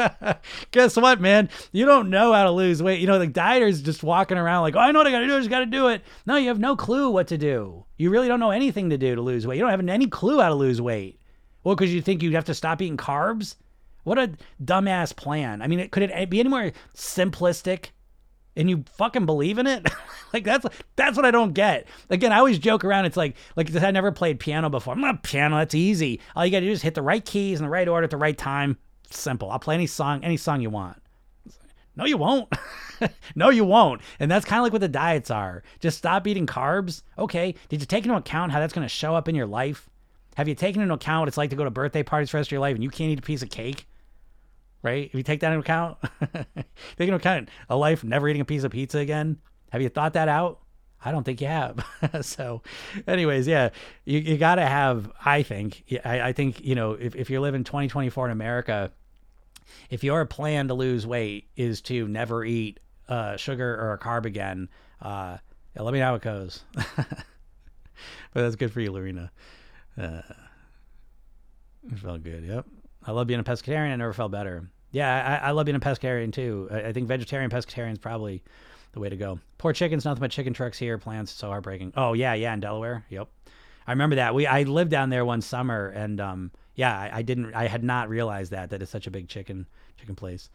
A: Guess what, man? You don't know how to lose weight. You know, the dieters just walking around like, oh, I know what I got to do. I just got to do it. No, you have no clue what to do. You really don't know anything to do to lose weight. You don't have any clue how to lose weight. Well, because you think you'd have to stop eating carbs? What a dumbass plan. I mean, could it be any more simplistic? And you fucking believe in it? like that's that's what I don't get. Again, I always joke around. It's like like I never played piano before. I'm not piano. That's easy. All you got to do is hit the right keys in the right order at the right time. Simple. I'll play any song, any song you want. No, you won't. no, you won't. And that's kind of like what the diets are. Just stop eating carbs. Okay. Did you take into account how that's going to show up in your life? Have you taken into account what it's like to go to birthday parties for the rest of your life and you can't eat a piece of cake? Right? If you take that into account, take into account a life never eating a piece of pizza again. Have you thought that out? I don't think you have. so, anyways, yeah, you, you got to have, I think, I, I think, you know, if, if you're living 2024 in America, if your plan to lose weight is to never eat uh, sugar or a carb again, uh, yeah, let me know how it goes. but that's good for you, Lorena. Uh, it felt good. Yep. I love being a pescatarian. I never felt better. Yeah, I, I love being a pescatarian too. I, I think vegetarian pescatarian is probably the way to go. Poor chickens, nothing but chicken trucks here. Plants so heartbreaking. Oh yeah, yeah, in Delaware. Yep, I remember that. We I lived down there one summer, and um, yeah, I, I didn't, I had not realized that that it's such a big chicken chicken place.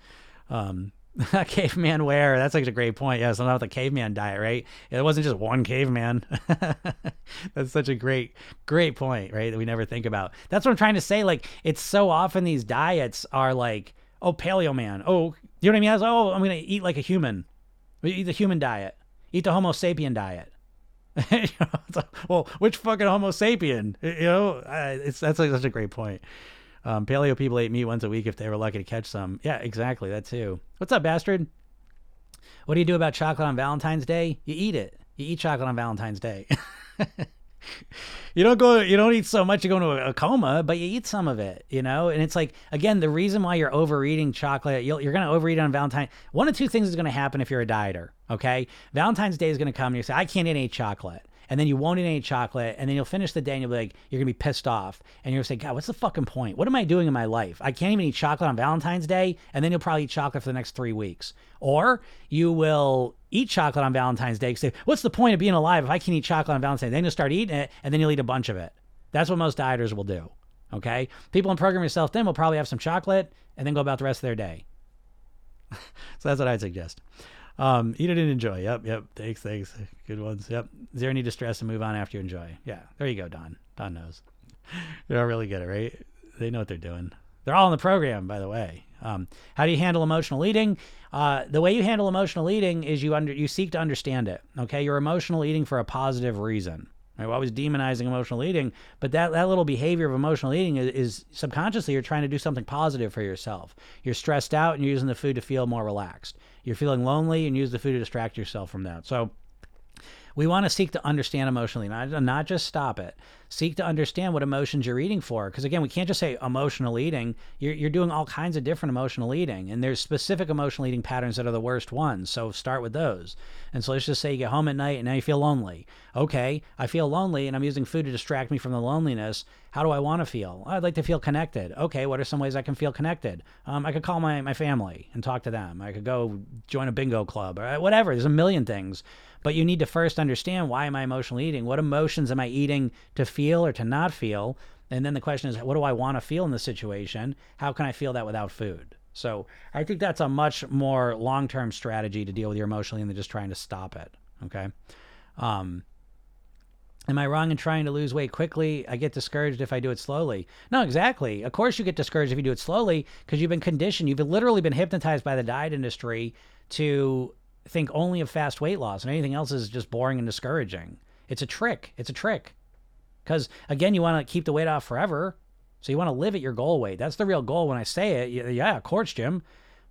A: Um, caveman wear. That's like a great point. Yeah, something about the caveman diet, right? It wasn't just one caveman. That's such a great, great point, right? That we never think about. That's what I'm trying to say. Like, it's so often these diets are like, oh, paleo man. Oh, you know what I mean? Was, oh, I'm gonna eat like a human. Eat the human diet. Eat the Homo sapien diet. you know, well, which fucking Homo sapien? You know, uh, it's that's like such a great point. Um, paleo people ate meat once a week if they were lucky to catch some. Yeah, exactly. That too. What's up, bastard? What do you do about chocolate on Valentine's Day? You eat it. You eat chocolate on Valentine's Day. you don't go you don't eat so much you go into a, coma but you eat some of it you know and it's like again the reason why you're overeating chocolate you are going to overeat on valentine one of two things is going to happen if you're a dieter okay valentine's day is going to come and you say i can't eat any chocolate and then you won't eat any chocolate, and then you'll finish the day and you'll be like, you're gonna be pissed off, and you'll say, God, what's the fucking point? What am I doing in my life? I can't even eat chocolate on Valentine's Day, and then you'll probably eat chocolate for the next three weeks. Or you will eat chocolate on Valentine's Day. Say, what's the point of being alive if I can't eat chocolate on Valentine's Day? Then you'll start eating it, and then you'll eat a bunch of it. That's what most dieters will do. Okay, people in program yourself thin will probably have some chocolate and then go about the rest of their day. so that's what I'd suggest. Um, eat it and enjoy. Yep, yep. Thanks, thanks. Good ones. Yep. Is there any distress and move on after you enjoy? Yeah. There you go, Don. Don knows. they don't really get it, right? They know what they're doing. They're all in the program, by the way. Um, how do you handle emotional eating? Uh, the way you handle emotional eating is you under you seek to understand it. Okay, you're emotional eating for a positive reason. Right? We're always demonizing emotional eating, but that, that little behavior of emotional eating is, is, subconsciously you're trying to do something positive for yourself. You're stressed out and you're using the food to feel more relaxed. You're feeling lonely and use the food to distract yourself from that. So we want to seek to understand emotionally, not, not just stop it. Seek to understand what emotions you're eating for. Because again, we can't just say emotional eating. You're, you're doing all kinds of different emotional eating, and there's specific emotional eating patterns that are the worst ones. So start with those. And so let's just say you get home at night and now you feel lonely. Okay, I feel lonely and I'm using food to distract me from the loneliness. How do I want to feel? I'd like to feel connected. Okay, what are some ways I can feel connected? Um, I could call my, my family and talk to them. I could go join a bingo club or whatever. There's a million things. But you need to first understand why am I emotionally eating? What emotions am I eating to feel or to not feel? And then the question is, what do I want to feel in this situation? How can I feel that without food? So I think that's a much more long term strategy to deal with your emotionally than just trying to stop it. Okay. Um, Am I wrong in trying to lose weight quickly? I get discouraged if I do it slowly. No, exactly. Of course, you get discouraged if you do it slowly because you've been conditioned. You've literally been hypnotized by the diet industry to think only of fast weight loss and anything else is just boring and discouraging. It's a trick. It's a trick. Because again, you want to keep the weight off forever. So you want to live at your goal weight. That's the real goal when I say it. Yeah, of course, Jim.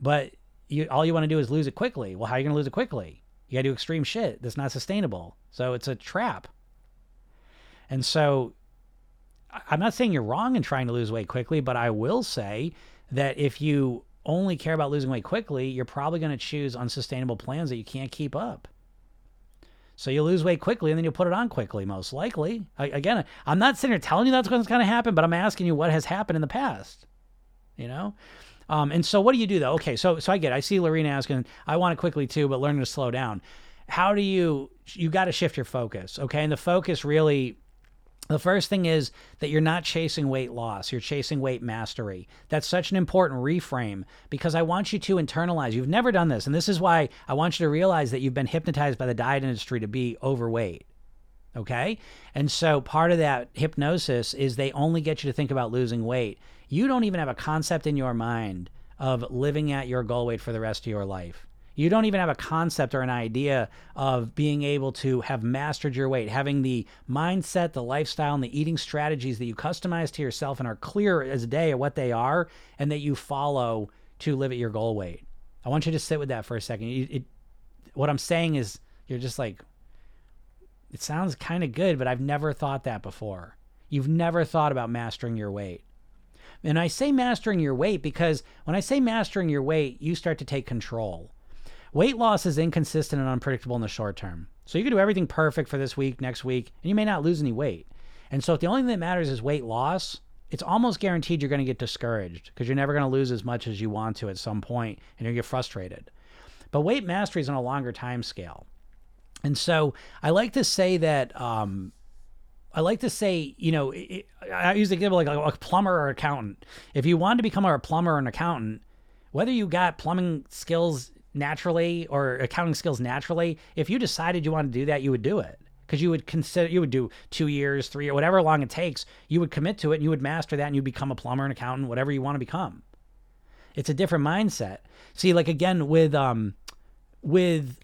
A: But you, all you want to do is lose it quickly. Well, how are you going to lose it quickly? You got to do extreme shit that's not sustainable. So it's a trap. And so I'm not saying you're wrong in trying to lose weight quickly, but I will say that if you only care about losing weight quickly, you're probably going to choose unsustainable plans that you can't keep up. So you lose weight quickly and then you'll put it on quickly, most likely. I, again, I'm not sitting here telling you that's what's going to happen, but I'm asking you what has happened in the past. You know? Um, and so what do you do though? Okay, so so I get. I see Lorena asking, I want it quickly too, but learning to slow down. How do you you got to shift your focus, okay? And the focus really the first thing is that you're not chasing weight loss, you're chasing weight mastery. That's such an important reframe because I want you to internalize. You've never done this, and this is why I want you to realize that you've been hypnotized by the diet industry to be overweight. Okay? And so part of that hypnosis is they only get you to think about losing weight. You don't even have a concept in your mind of living at your goal weight for the rest of your life. You don't even have a concept or an idea of being able to have mastered your weight, having the mindset, the lifestyle, and the eating strategies that you customize to yourself and are clear as day of what they are and that you follow to live at your goal weight. I want you to sit with that for a second. It, it, what I'm saying is, you're just like, it sounds kind of good, but I've never thought that before. You've never thought about mastering your weight. And I say mastering your weight because when I say mastering your weight, you start to take control. Weight loss is inconsistent and unpredictable in the short term. So you can do everything perfect for this week, next week, and you may not lose any weight. And so if the only thing that matters is weight loss, it's almost guaranteed you're going to get discouraged because you're never going to lose as much as you want to at some point and you're going to get frustrated. But weight mastery is on a longer time scale. And so I like to say that um, I like to say, you know, it, I use the example like a, a plumber or accountant. If you want to become a plumber or an accountant, whether you got plumbing skills naturally or accounting skills naturally, if you decided you wanted to do that, you would do it because you would consider you would do two years, three or whatever long it takes. You would commit to it and you would master that and you'd become a plumber, an accountant, whatever you want to become. It's a different mindset. See, like again with um with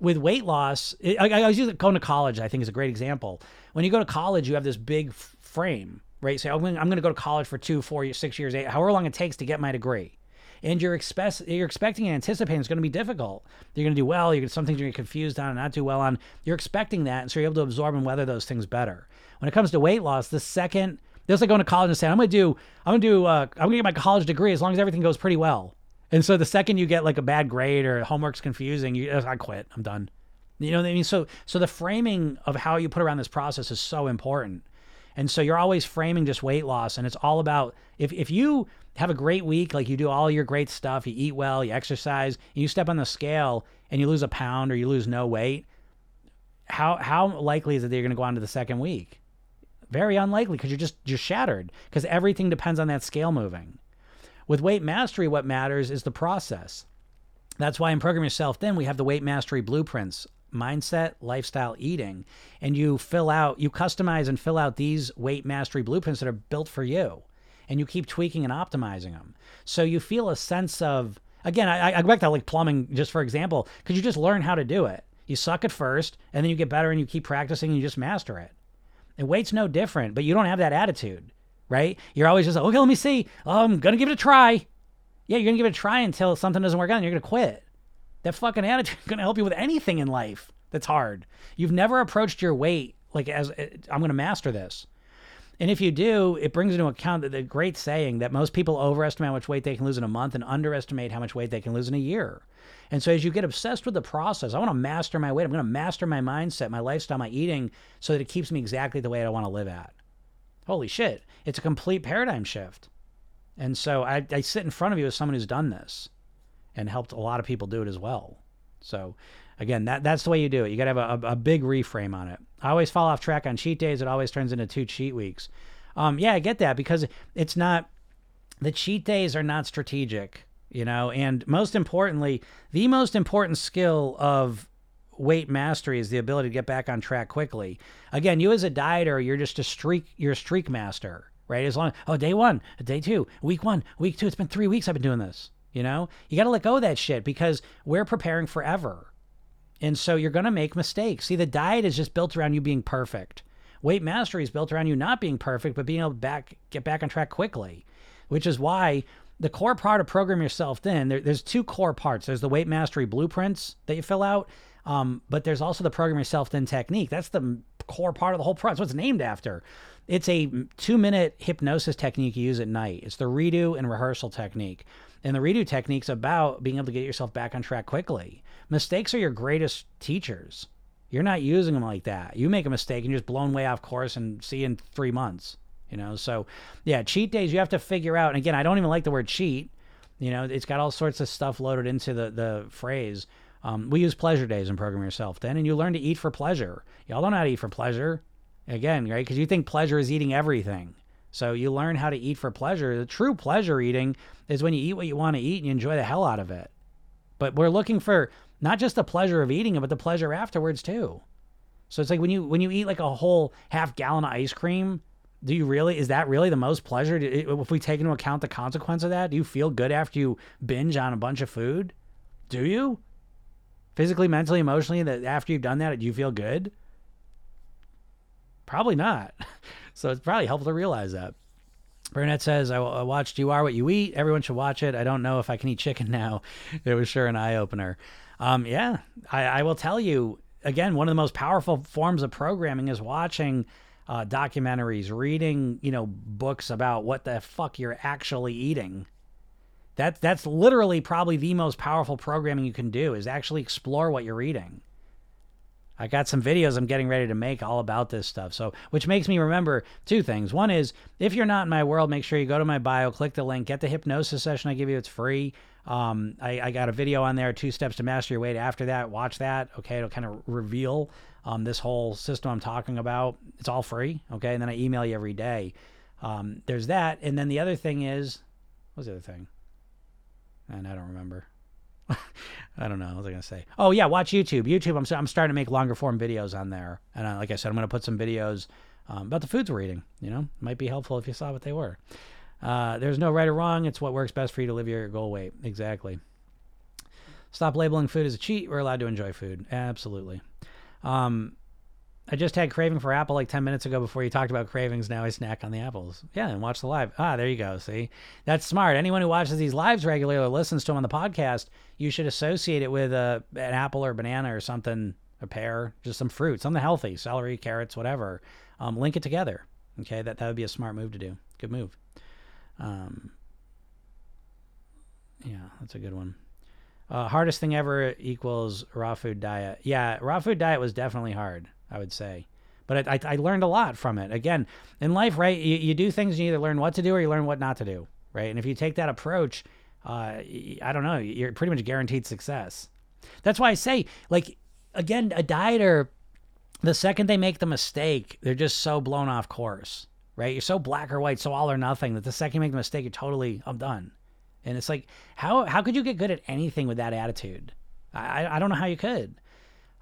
A: with weight loss, I, I was using going to college. I think is a great example. When you go to college, you have this big frame, right? So I'm going to go to college for two, four, six years, eight, however long it takes to get my degree and you're expect you're expecting and anticipating it's going to be difficult. You're going to do well. You're some things you're confused on and not do well on. You're expecting that, and so you're able to absorb and weather those things better. When it comes to weight loss, the second that's like going to college and saying, "I'm going to do, I'm going to do, uh, I'm going to get my college degree as long as everything goes pretty well." And so the second you get like a bad grade or homework's confusing, you I quit. I'm done. You know what I mean? So so the framing of how you put around this process is so important. And so you're always framing just weight loss and it's all about if if you have a great week, like you do all your great stuff, you eat well, you exercise, and you step on the scale and you lose a pound or you lose no weight, how how likely is it that you're going to go on to the second week? Very unlikely because you're just you're shattered because everything depends on that scale moving. With weight mastery, what matters is the process. That's why in Program Yourself Thin we have the weight mastery blueprints mindset, lifestyle, eating, and you fill out, you customize and fill out these weight mastery blueprints that are built for you and you keep tweaking and optimizing them. So you feel a sense of, again, I, I go back to like plumbing just for example, because you just learn how to do it. You suck at first, and then you get better and you keep practicing and you just master it. And weight's no different, but you don't have that attitude, right? You're always just like, okay, let me see. Um, oh, I'm going to give it a try. Yeah, you're going to give it a try until something doesn't work out and you're going to quit. That fucking attitude is going to help you with anything in life that's hard. You've never approached your weight like as I'm going to master this. And if you do, it brings into account the great saying that most people overestimate how much weight they can lose in a month and underestimate how much weight they can lose in a year. And so as you get obsessed with the process, I want to master my weight. I'm going to master my mindset, my lifestyle, my eating so that it keeps me exactly the way I want to live at. Holy shit. It's a complete paradigm shift. And so I, I sit in front of you as someone who's done this and helped a lot of people do it as well. So again, that that's the way you do it. You got to have a, a, big reframe on it. I always fall off track on cheat days. It always turns into two cheat weeks. Um, yeah, I get that because it's not the cheat days are not strategic, you know. And most importantly, the most important skill of weight mastery is the ability to get back on track quickly. Again, you as a dieter, you're just a streak. You're a streak master, right? As long oh day one, day two, week one, week two. It's been three weeks I've been doing this. You know, you got to let go of that shit because we're preparing forever. And so you're going to make mistakes. See, the diet is just built around you being perfect. weight mastery is built around you not being perfect, but being able to back get back on track quickly, which is why the core part of program yourself thin there, there's two core parts. There's the weight mastery blueprints that you fill out um, but there's also the program yourself thin technique. That's the core part of the whole process. What's named after? It's a two minute hypnosis technique you use at night. It's the redo and rehearsal technique. And the redo technique's about being able to get yourself back on track quickly mistakes are your greatest teachers. You're not using them like that. You make a mistake and you're just blown way off course and see in three months you know? So yeah cheat days you have to figure out and again i don't even like the word cheat you know? It's got all sorts of stuff loaded into the the phrase. Um, we use pleasure days in program yourself thin and you learn to eat for pleasure. Y'all don't know how to eat for pleasure again right? Because you think pleasure is eating everything. So you learn how to eat for pleasure. The true pleasure eating is when you eat what you want to eat and you enjoy the hell out of it. But we're looking for not just the pleasure of eating it but the pleasure afterwards too so it's like when you when you eat like a whole half gallon of ice cream do you really is that really the most pleasure if we take into account the consequence of that do you feel good after you binge on a bunch of food do you physically mentally emotionally that after you've done that do you feel good probably not so it's probably helpful to realize that Burnett says, I, I watched You Are What You Eat. Everyone should watch it. I don't know if I can eat chicken now. It was sure an eye opener. Um, yeah, I, I will tell you, again, one of the most powerful forms of programming is watching uh, documentaries, reading, you know, books about what the fuck you're actually eating. That that's literally probably the most powerful programming you can do is actually explore what you're eating. I got some videos I'm getting ready to make all about this stuff. So, which makes me remember two things. One is if you're not in my world, make sure you go to my bio, click the link, get the hypnosis session I give you. It's free. Um, I, I got a video on there, two steps to master your weight. After that, watch that. Okay, it'll kind of reveal um, this whole system I'm talking about. It's all free. Okay. And then I email you every day. Um, there's that. And then the other thing is, what's the other thing? And I don't remember. I don't know. What was I to say? Oh, yeah. Watch YouTube. YouTube, I'm, I'm starting to make longer form videos on there. And uh, like I said, I'm to put some videos um, about the foods we're eating. You know, might be helpful if you saw what they were. Uh, there's no right or wrong. It's what works best for you to live your goal weight. Exactly. Stop labeling food as a cheat. We're allowed to enjoy food. Absolutely. Um, I just had craving for apple like 10 minutes ago before you talked about cravings. Now I snack on the apples. Yeah, and watch the live. Ah, there you go. See, that's smart. Anyone who watches these lives regularly or listens to them on the podcast, you should associate it with a, an apple or banana or something, a pear, just some fruit, something healthy, celery, carrots, whatever. Um, link it together. Okay, that, that would be a smart move to do. Good move. Um, yeah, that's a good one. Uh, hardest thing ever equals raw food diet. Yeah, raw food diet was definitely hard, I would say. But I, I learned a lot from it. Again, in life, right, you, you do things, you either learn what to do or you learn what not to do, right? And if you take that approach, uh, I don't know, you're pretty much guaranteed success. That's why I say, like, again, a dieter, the second they make the mistake, they're just so blown off course, right? You're so black or white, so all or nothing that the second you make the mistake, you're totally, I'm done. And it's like, how how could you get good at anything with that attitude? I I don't know how you could.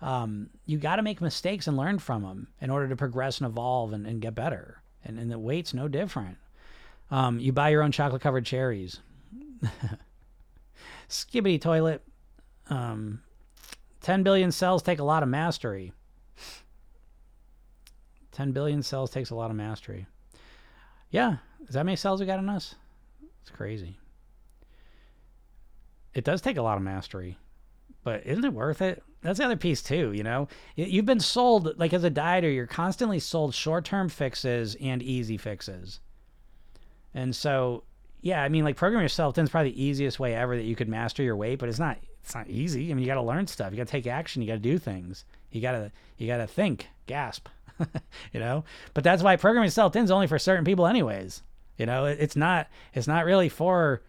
A: Um, you got to make mistakes and learn from them in order to progress and evolve and, and get better. And, and the weight's no different. Um, you buy your own chocolate covered cherries. Skibidi toilet. Um, 10 billion cells take a lot of mastery. 10 billion cells takes a lot of mastery. Yeah. Is that many cells we got in us? It's crazy it does take a lot of mastery, but isn't it worth it? That's the other piece too. You know, you've been sold like as a dieter, you're constantly sold short-term fixes and easy fixes, and so yeah, I mean, like programming yourself thin is probably the easiest way ever that you could master your weight, but it's not. It's not easy. I mean, you got to learn stuff. You got to take action. You got to do things. You got to you got to think. Gasp. you know. But that's why programming yourself is only for certain people, anyways. You know, it's not. It's not really for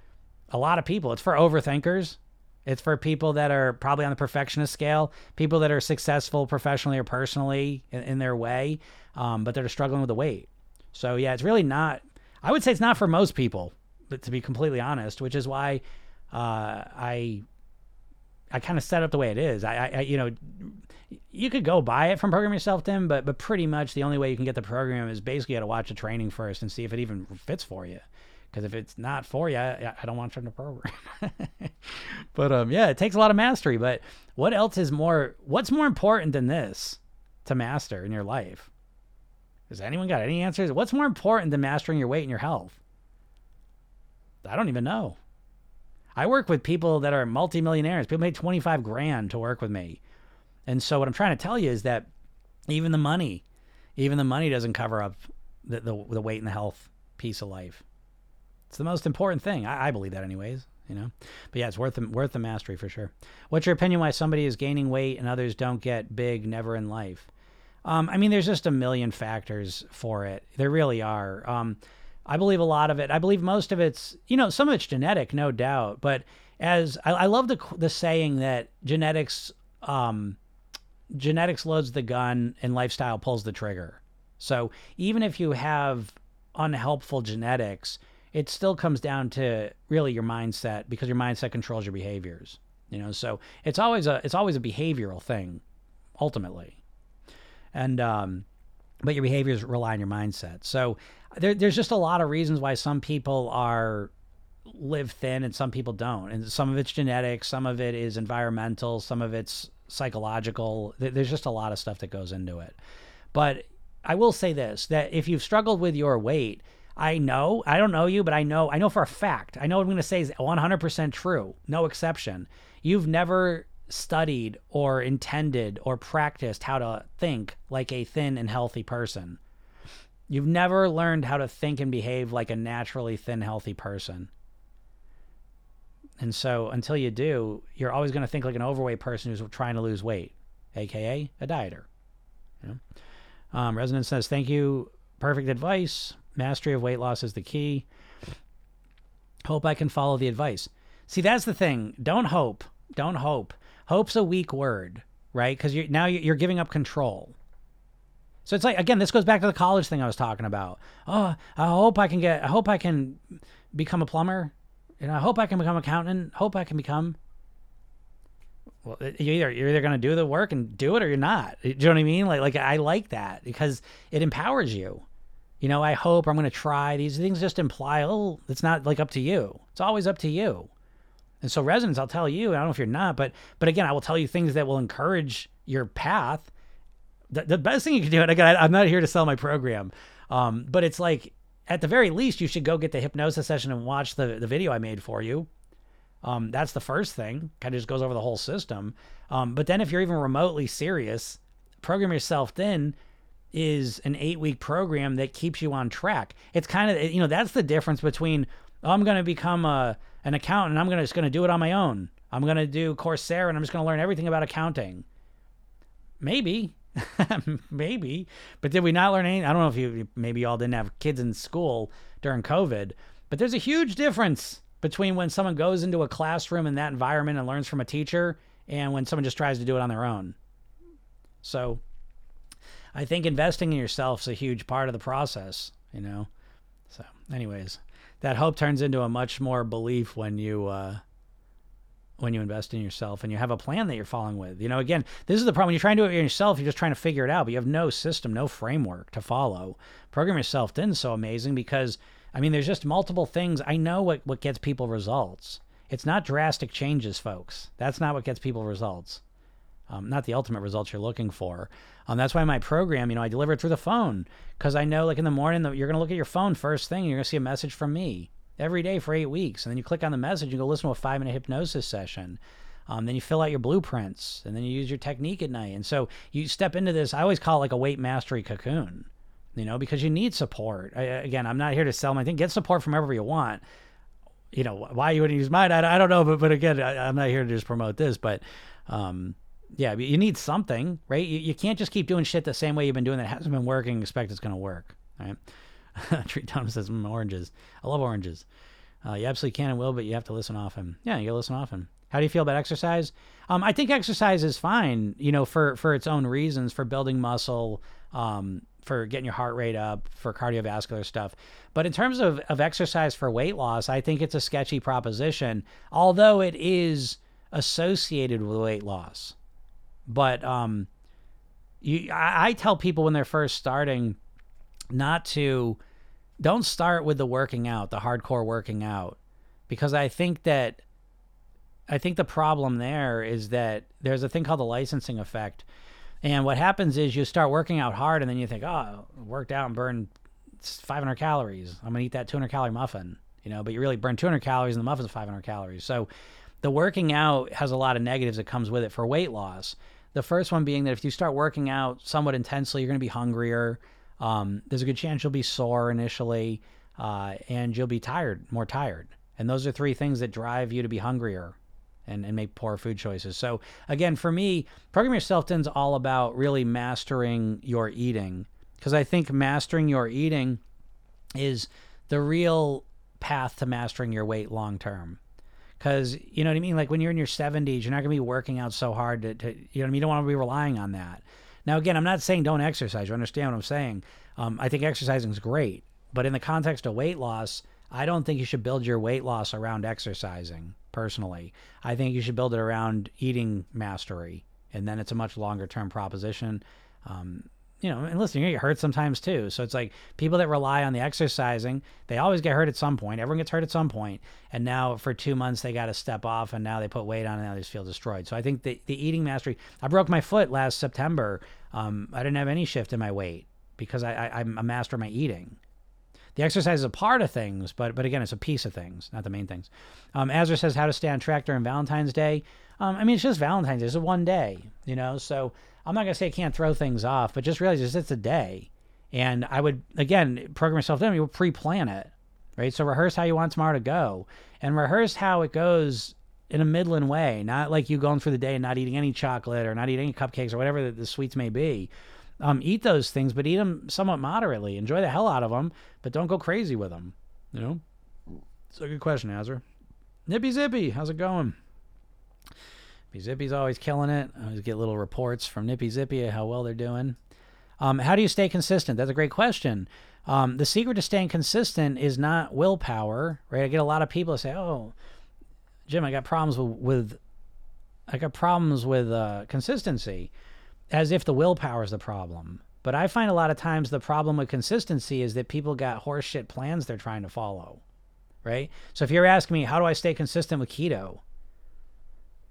A: a lot of people. It's for overthinkers. It's for people that are probably on the perfectionist scale, people that are successful professionally or personally in, in their way, um, but that are struggling with the weight. So yeah, it's really not. I would say it's not for most people, but to be completely honest, which is why uh, I I kind of set up the way it is. I, I, you know, you could go buy it from Program Yourself, Tim, but but pretty much the only way you can get the program is basically you got to watch a training first and see if it even fits for you. Because if it's not for you, I, I don't want you in the program. but um, yeah, it takes a lot of mastery. But what else is more? What's more important than this to master in your life? Has anyone got any answers? What's more important than mastering your weight and your health? I don't even know. I work with people that are multimillionaires. People make 25 grand to work with me. And so what I'm trying to tell you is that even the money, even the money doesn't cover up the, the, the weight and the health piece of life. It's the most important thing. I, I believe that anyways, you know. But yeah, it's worth the, worth the mastery for sure. What's your opinion why somebody is gaining weight and others don't get big never in life? Um, I mean, there's just a million factors for it. There really are. Um, I believe a lot of it. I believe most of it's, you know, some of it's genetic, no doubt. But as I, I love the the saying that genetics, um, genetics loads the gun and lifestyle pulls the trigger. So even if you have unhelpful genetics, it still comes down to really your mindset because your mindset controls your behaviors. You know, so it's always a it's always a behavioral thing, ultimately and um, but your behaviors rely on your mindset. So there, there's just a lot of reasons why some people are live thin and some people don't, and some of it's genetic, some of it is environmental, some of it's psychological. There's just a lot of stuff that goes into it. But I will say this: that if you've struggled with your weight, I know, I don't know you, but I know, I know for a fact, I know what I'm going to say is 100% true, no exception. You've never studied or intended or practiced how to think like a thin and healthy person. You've never learned how to think and behave like a naturally thin, healthy person. And so until you do, you're always going to think like an overweight person who's trying to lose weight, aka a dieter. You know? um, says, "Thank you. Perfect advice. Mastery of weight loss is the key. Hope I can follow the advice. See, that's the thing. Don't hope. Don't hope. Hope's a weak word, right? Because you're, now you're giving up control. So it's like again, this goes back to the college thing I was talking about. Oh, I hope I can get. I hope I can become a plumber. You know, I hope I can become an accountant. Hope I can become. Well, you either you're either gonna do the work and do it or you're not. Do you know what I mean? Like like I like that because it empowers you. You know, I hope I'm gonna try. These things just imply, oh, it's not like up to you. It's always up to you. And so resonance, I'll tell you, I don't know if you're not, but but again, I will tell you things that will encourage your path. The, the best thing you can do, and again, I, am not here to sell my program, um, but it's like at the very least, you should go get the hypnosis session and watch the the video I made for you. Um, that's the first thing. Kind of just goes over the whole system. Um, but then if you're even remotely serious, program yourself thin is an eight week program that keeps you on track. It's kind of you know that's the difference between oh, I'm going to become a an accountant. And I'm gonna just gonna do it on my own. I'm gonna do Coursera and I'm just gonna learn everything about accounting. Maybe, maybe, but did we not learn anything? I don't know if you maybe y'all didn't have kids in school during COVID, but there's a huge difference between when someone goes into a classroom in that environment and learns from a teacher and when someone just tries to do it on their own. So I think investing in yourself is a huge part of the process, you know. So, anyways, that hope turns into a much more belief when you uh, when you invest in yourself and you have a plan that you're following with. You know, again, this is the problem. When you're trying to do it yourself, you're just trying to figure it out, but you have no system, no framework to follow. Program yourself is so amazing because I mean, there's just multiple things. I know what what gets people results. It's not drastic changes, folks. That's not what gets people results. Um, not the ultimate results you're looking for. Um, that's why my program, you know, I deliver it through the phone because I know, like in the morning, you're going to look at your phone first thing. And you're going to see a message from me every day for eight weeks, and then you click on the message and go listen to a five minute hypnosis session. Um, then you fill out your blueprints, and then you use your technique at night. And so you step into this. I always call it like a weight mastery cocoon, you know, because you need support. I, again, I'm not here to sell my thing. Get support from wherever you want. You know why you wouldn't use mine? I, I don't know, but but again, I, am not here to just promote this, but um, yeah, you need something, right? You, you can't just keep doing shit the same way you've been doing that hasn't been working expect it's going to work, right? Treat Tom says mm, oranges. I love oranges. Uh, you absolutely can and will, but you have to listen often. Yeah, you listen often. How do you feel about exercise? Um, I think exercise is fine, you know, for for its own reasons, for building muscle, um, for getting your heart rate up, for cardiovascular stuff. But in terms of, of exercise for weight loss, I think it's a sketchy proposition, although it is associated with weight loss. But um, you, I, I tell people when they're first starting not to don't start with the working out, the hardcore working out, because I think that I think the problem there is that there's a thing called the licensing effect. And what happens is you start working out hard and then you think, oh, worked out and burned 500 calories. I'm going to eat that 200 calorie muffin, you know, but you really burn 200 calories and the muffin's 500 calories. So the working out has a lot of negatives that comes with it for weight loss. The first one being that if you start working out somewhat intensely, you're going to be hungrier. Um, there's a good chance you'll be sore initially, uh, and you'll be tired, more tired. And those are three things that drive you to be hungrier and, and make poor food choices. So again, for me, program yourself is all about really mastering your eating because I think mastering your eating is the real path to mastering your weight long term. Because you know what I mean? Like when you're in your 70s, you're not to be working out so hard to, to, you know what I mean? You don't want to be relying on that. Now, again, I'm not saying don't exercise. You understand what I'm saying? Um, I think exercising is great. But in the context of weight loss, I don't think you should build your weight loss around exercising, personally. I think you should build it around eating mastery. And then it's a much longer term proposition. Um, you know, and listen, you get hurt sometimes too. So it's like people that rely on the exercising, they always get hurt at some point. Everyone gets hurt at some point. And now for two months, they got to step off and now they put weight on and now they just feel destroyed. So I think the, the eating mastery, I broke my foot last September. Um, I didn't have any shift in my weight because I, I, I'm a master of my eating. The exercise is a part of things, but but again, it's a piece of things, not the main things. Um, Azra says how to stay on track during Valentine's Day. Um, I mean, it's just Valentine's Day. It's a one day, you know. So I'm not gonna say I can't throw things off, but just realize it's a day. And I would again program yourself in. You pre-plan it, right? So rehearse how you want tomorrow to go, and rehearse how it goes in a midland way, not like you going through the day and not eating any chocolate or not eating any cupcakes or whatever the, the sweets may be. Um, eat those things, but eat them somewhat moderately. Enjoy the hell out of them, but don't go crazy with them. You know. It's a good question, Azra. Nippy Zippy, how's it going? Nippy Zippy's always killing it. I always get little reports from Nippy Zippy how well they're doing. Um, how do you stay consistent? That's a great question. Um, the secret to staying consistent is not willpower, right? I get a lot of people say, "Oh, Jim, I got problems with, with I got problems with uh, consistency," as if the willpower is the problem. But I find a lot of times the problem with consistency is that people got horseshit plans they're trying to follow, right? So if you're asking me, how do I stay consistent with keto?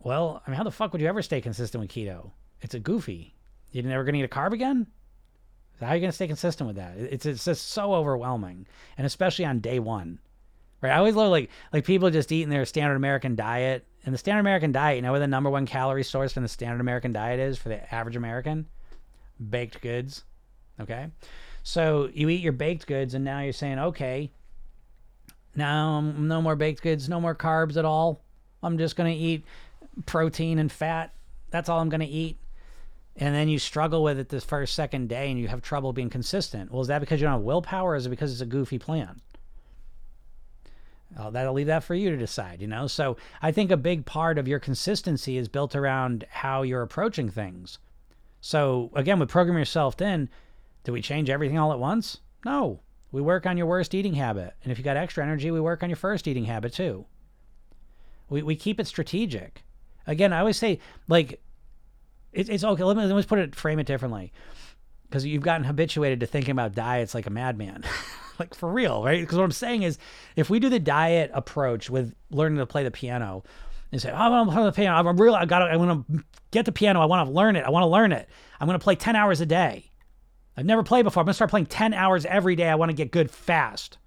A: Well, I mean, how the fuck would you ever stay consistent with keto? It's a goofy. You're never going to eat a carb again? How are you going to stay consistent with that? It's, it's just so overwhelming. And especially on day one, right? I always love like, like people just eating their standard American diet. And the standard American diet, you know where the number one calorie source from the standard American diet is for the average American? Baked goods. Okay. So you eat your baked goods, and now you're saying, okay, now no more baked goods, no more carbs at all. I'm just going to eat protein and fat. That's all I'm going to eat. And then you struggle with it this first, second day and you have trouble being consistent. Well, is that because you don't have willpower or is it because it's a goofy plan? Uh, that'll leave that for you to decide, you know? So I think a big part of your consistency is built around how you're approaching things. So again, with Program Yourself Thin, do we change everything all at once? No. We work on your worst eating habit. And if you got extra energy, we work on your first eating habit too. We, we keep it strategic. Again, I always say like it, it's okay. Let me let's put it frame it differently, because you've gotten habituated to thinking about diets like a madman, like for real, right? Because what I'm saying is, if we do the diet approach with learning to play the piano, and say, oh, I want to play the piano. I'm real. I got. I want to get the piano. I want to learn it. I want to learn it. I'm going to play 10 hours a day. I've never played before. I'm going to start playing 10 hours every day. I want to get good fast.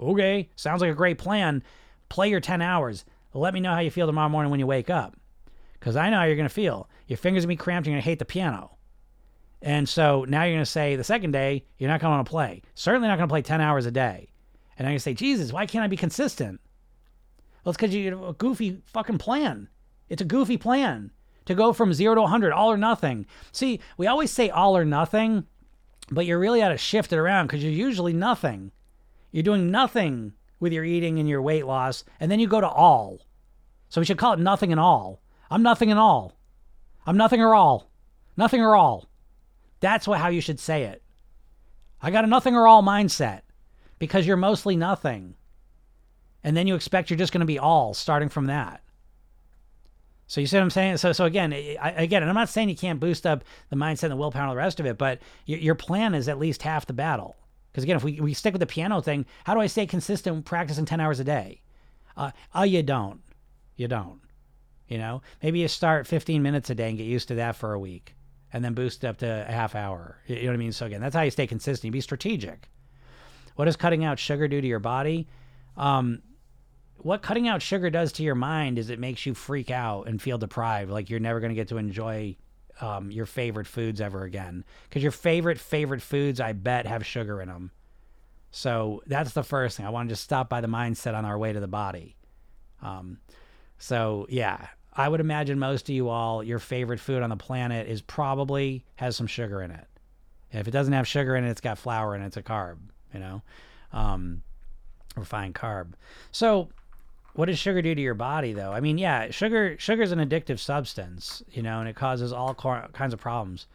A: Okay, sounds like a great plan. Play your 10 hours. Let me know how you feel tomorrow morning when you wake up because I know how you're going to feel. Your fingers going to be cramped. You're going to hate the piano. And so now you're going to say the second day, you're not going to play. Certainly not going to play 10 hours a day. And I'm going to say, Jesus, why can't I be consistent? Well, it's because you have a goofy fucking plan. It's a goofy plan to go from zero to 100, all or nothing. See, we always say all or nothing, but you're really to shift it around because you're usually nothing. You're doing nothing with your eating and your weight loss, and then you go to all. So we should call it nothing and all. I'm nothing and all. I'm nothing or all. Nothing or all. That's what, how you should say it. I got a nothing or all mindset because you're mostly nothing. And then you expect you're just going to be all starting from that. So you see what I'm saying? So, so again, I, again, and I'm not saying you can't boost up the mindset and the willpower and the rest of it, but your, your plan is at least half the battle. Because again, if we, we stick with the piano thing, how do I stay consistent practicing 10 hours a day? Uh, oh, you don't. You don't. You know, maybe you start 15 minutes a day and get used to that for a week. and then boost it up to a half hour. You know what I mean? So again, that's how you stay consistent. You be strategic. What does cutting out sugar do to your body? Um, what cutting out sugar does to your mind is it makes you freak out and feel deprived, like you're never going to get to enjoy um, your favorite foods ever again. Because your favorite favorite foods, I bet, have sugar in them. So that's the first thing. I want to just stop by the mindset on our way to the body. Um, so yeah, I would imagine most of you all, your favorite food on the planet is probably has some sugar in it. And if it doesn't have sugar in it, it's got flour and it, it's a carb, you know, um, refined carb. So what does sugar do to your body though? I mean, yeah, sugar sugar is an addictive substance, you know, and it causes all kinds of problems.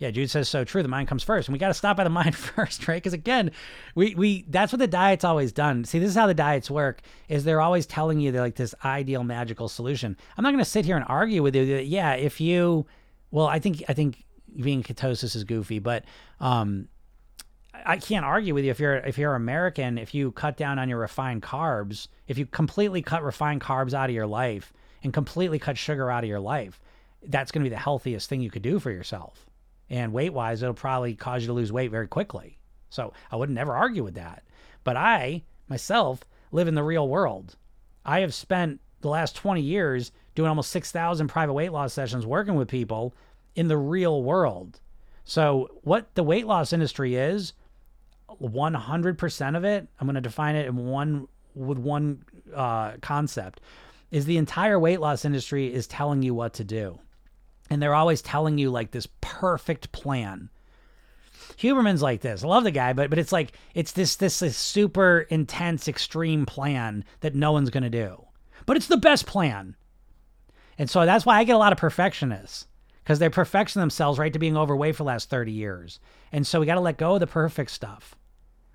A: Yeah, Jude says so true. The mind comes first, and we got to stop by the mind first, right? Because again, we we that's what the diet's always done. See, this is how the diets work: is they're always telling you they're like this ideal magical solution. I'm not going to sit here and argue with you that yeah, if you, well, I think I think being ketosis is goofy, but um, I can't argue with you if you're if you're American, if you cut down on your refined carbs, if you completely cut refined carbs out of your life and completely cut sugar out of your life, that's going to be the healthiest thing you could do for yourself and weight wise, it'll probably cause you to lose weight very quickly. So I would never argue with that. But I, myself, live in the real world. I have spent the last 20 years doing almost 6,000 private weight loss sessions working with people in the real world. So, what the weight loss industry is, 100% of it, I'm going to define it in one with one uh, concept, is the entire weight loss industry is telling you what to do and they're always telling you like this perfect plan. Huberman's like this. I love the guy, but but it's like it's this this, this super intense extreme plan that no one's going to do. But it's the best plan. And so that's why I get a lot of perfectionists because they're perfection themselves right to being overweight for the last 30 years. And so we got to let go of the perfect stuff.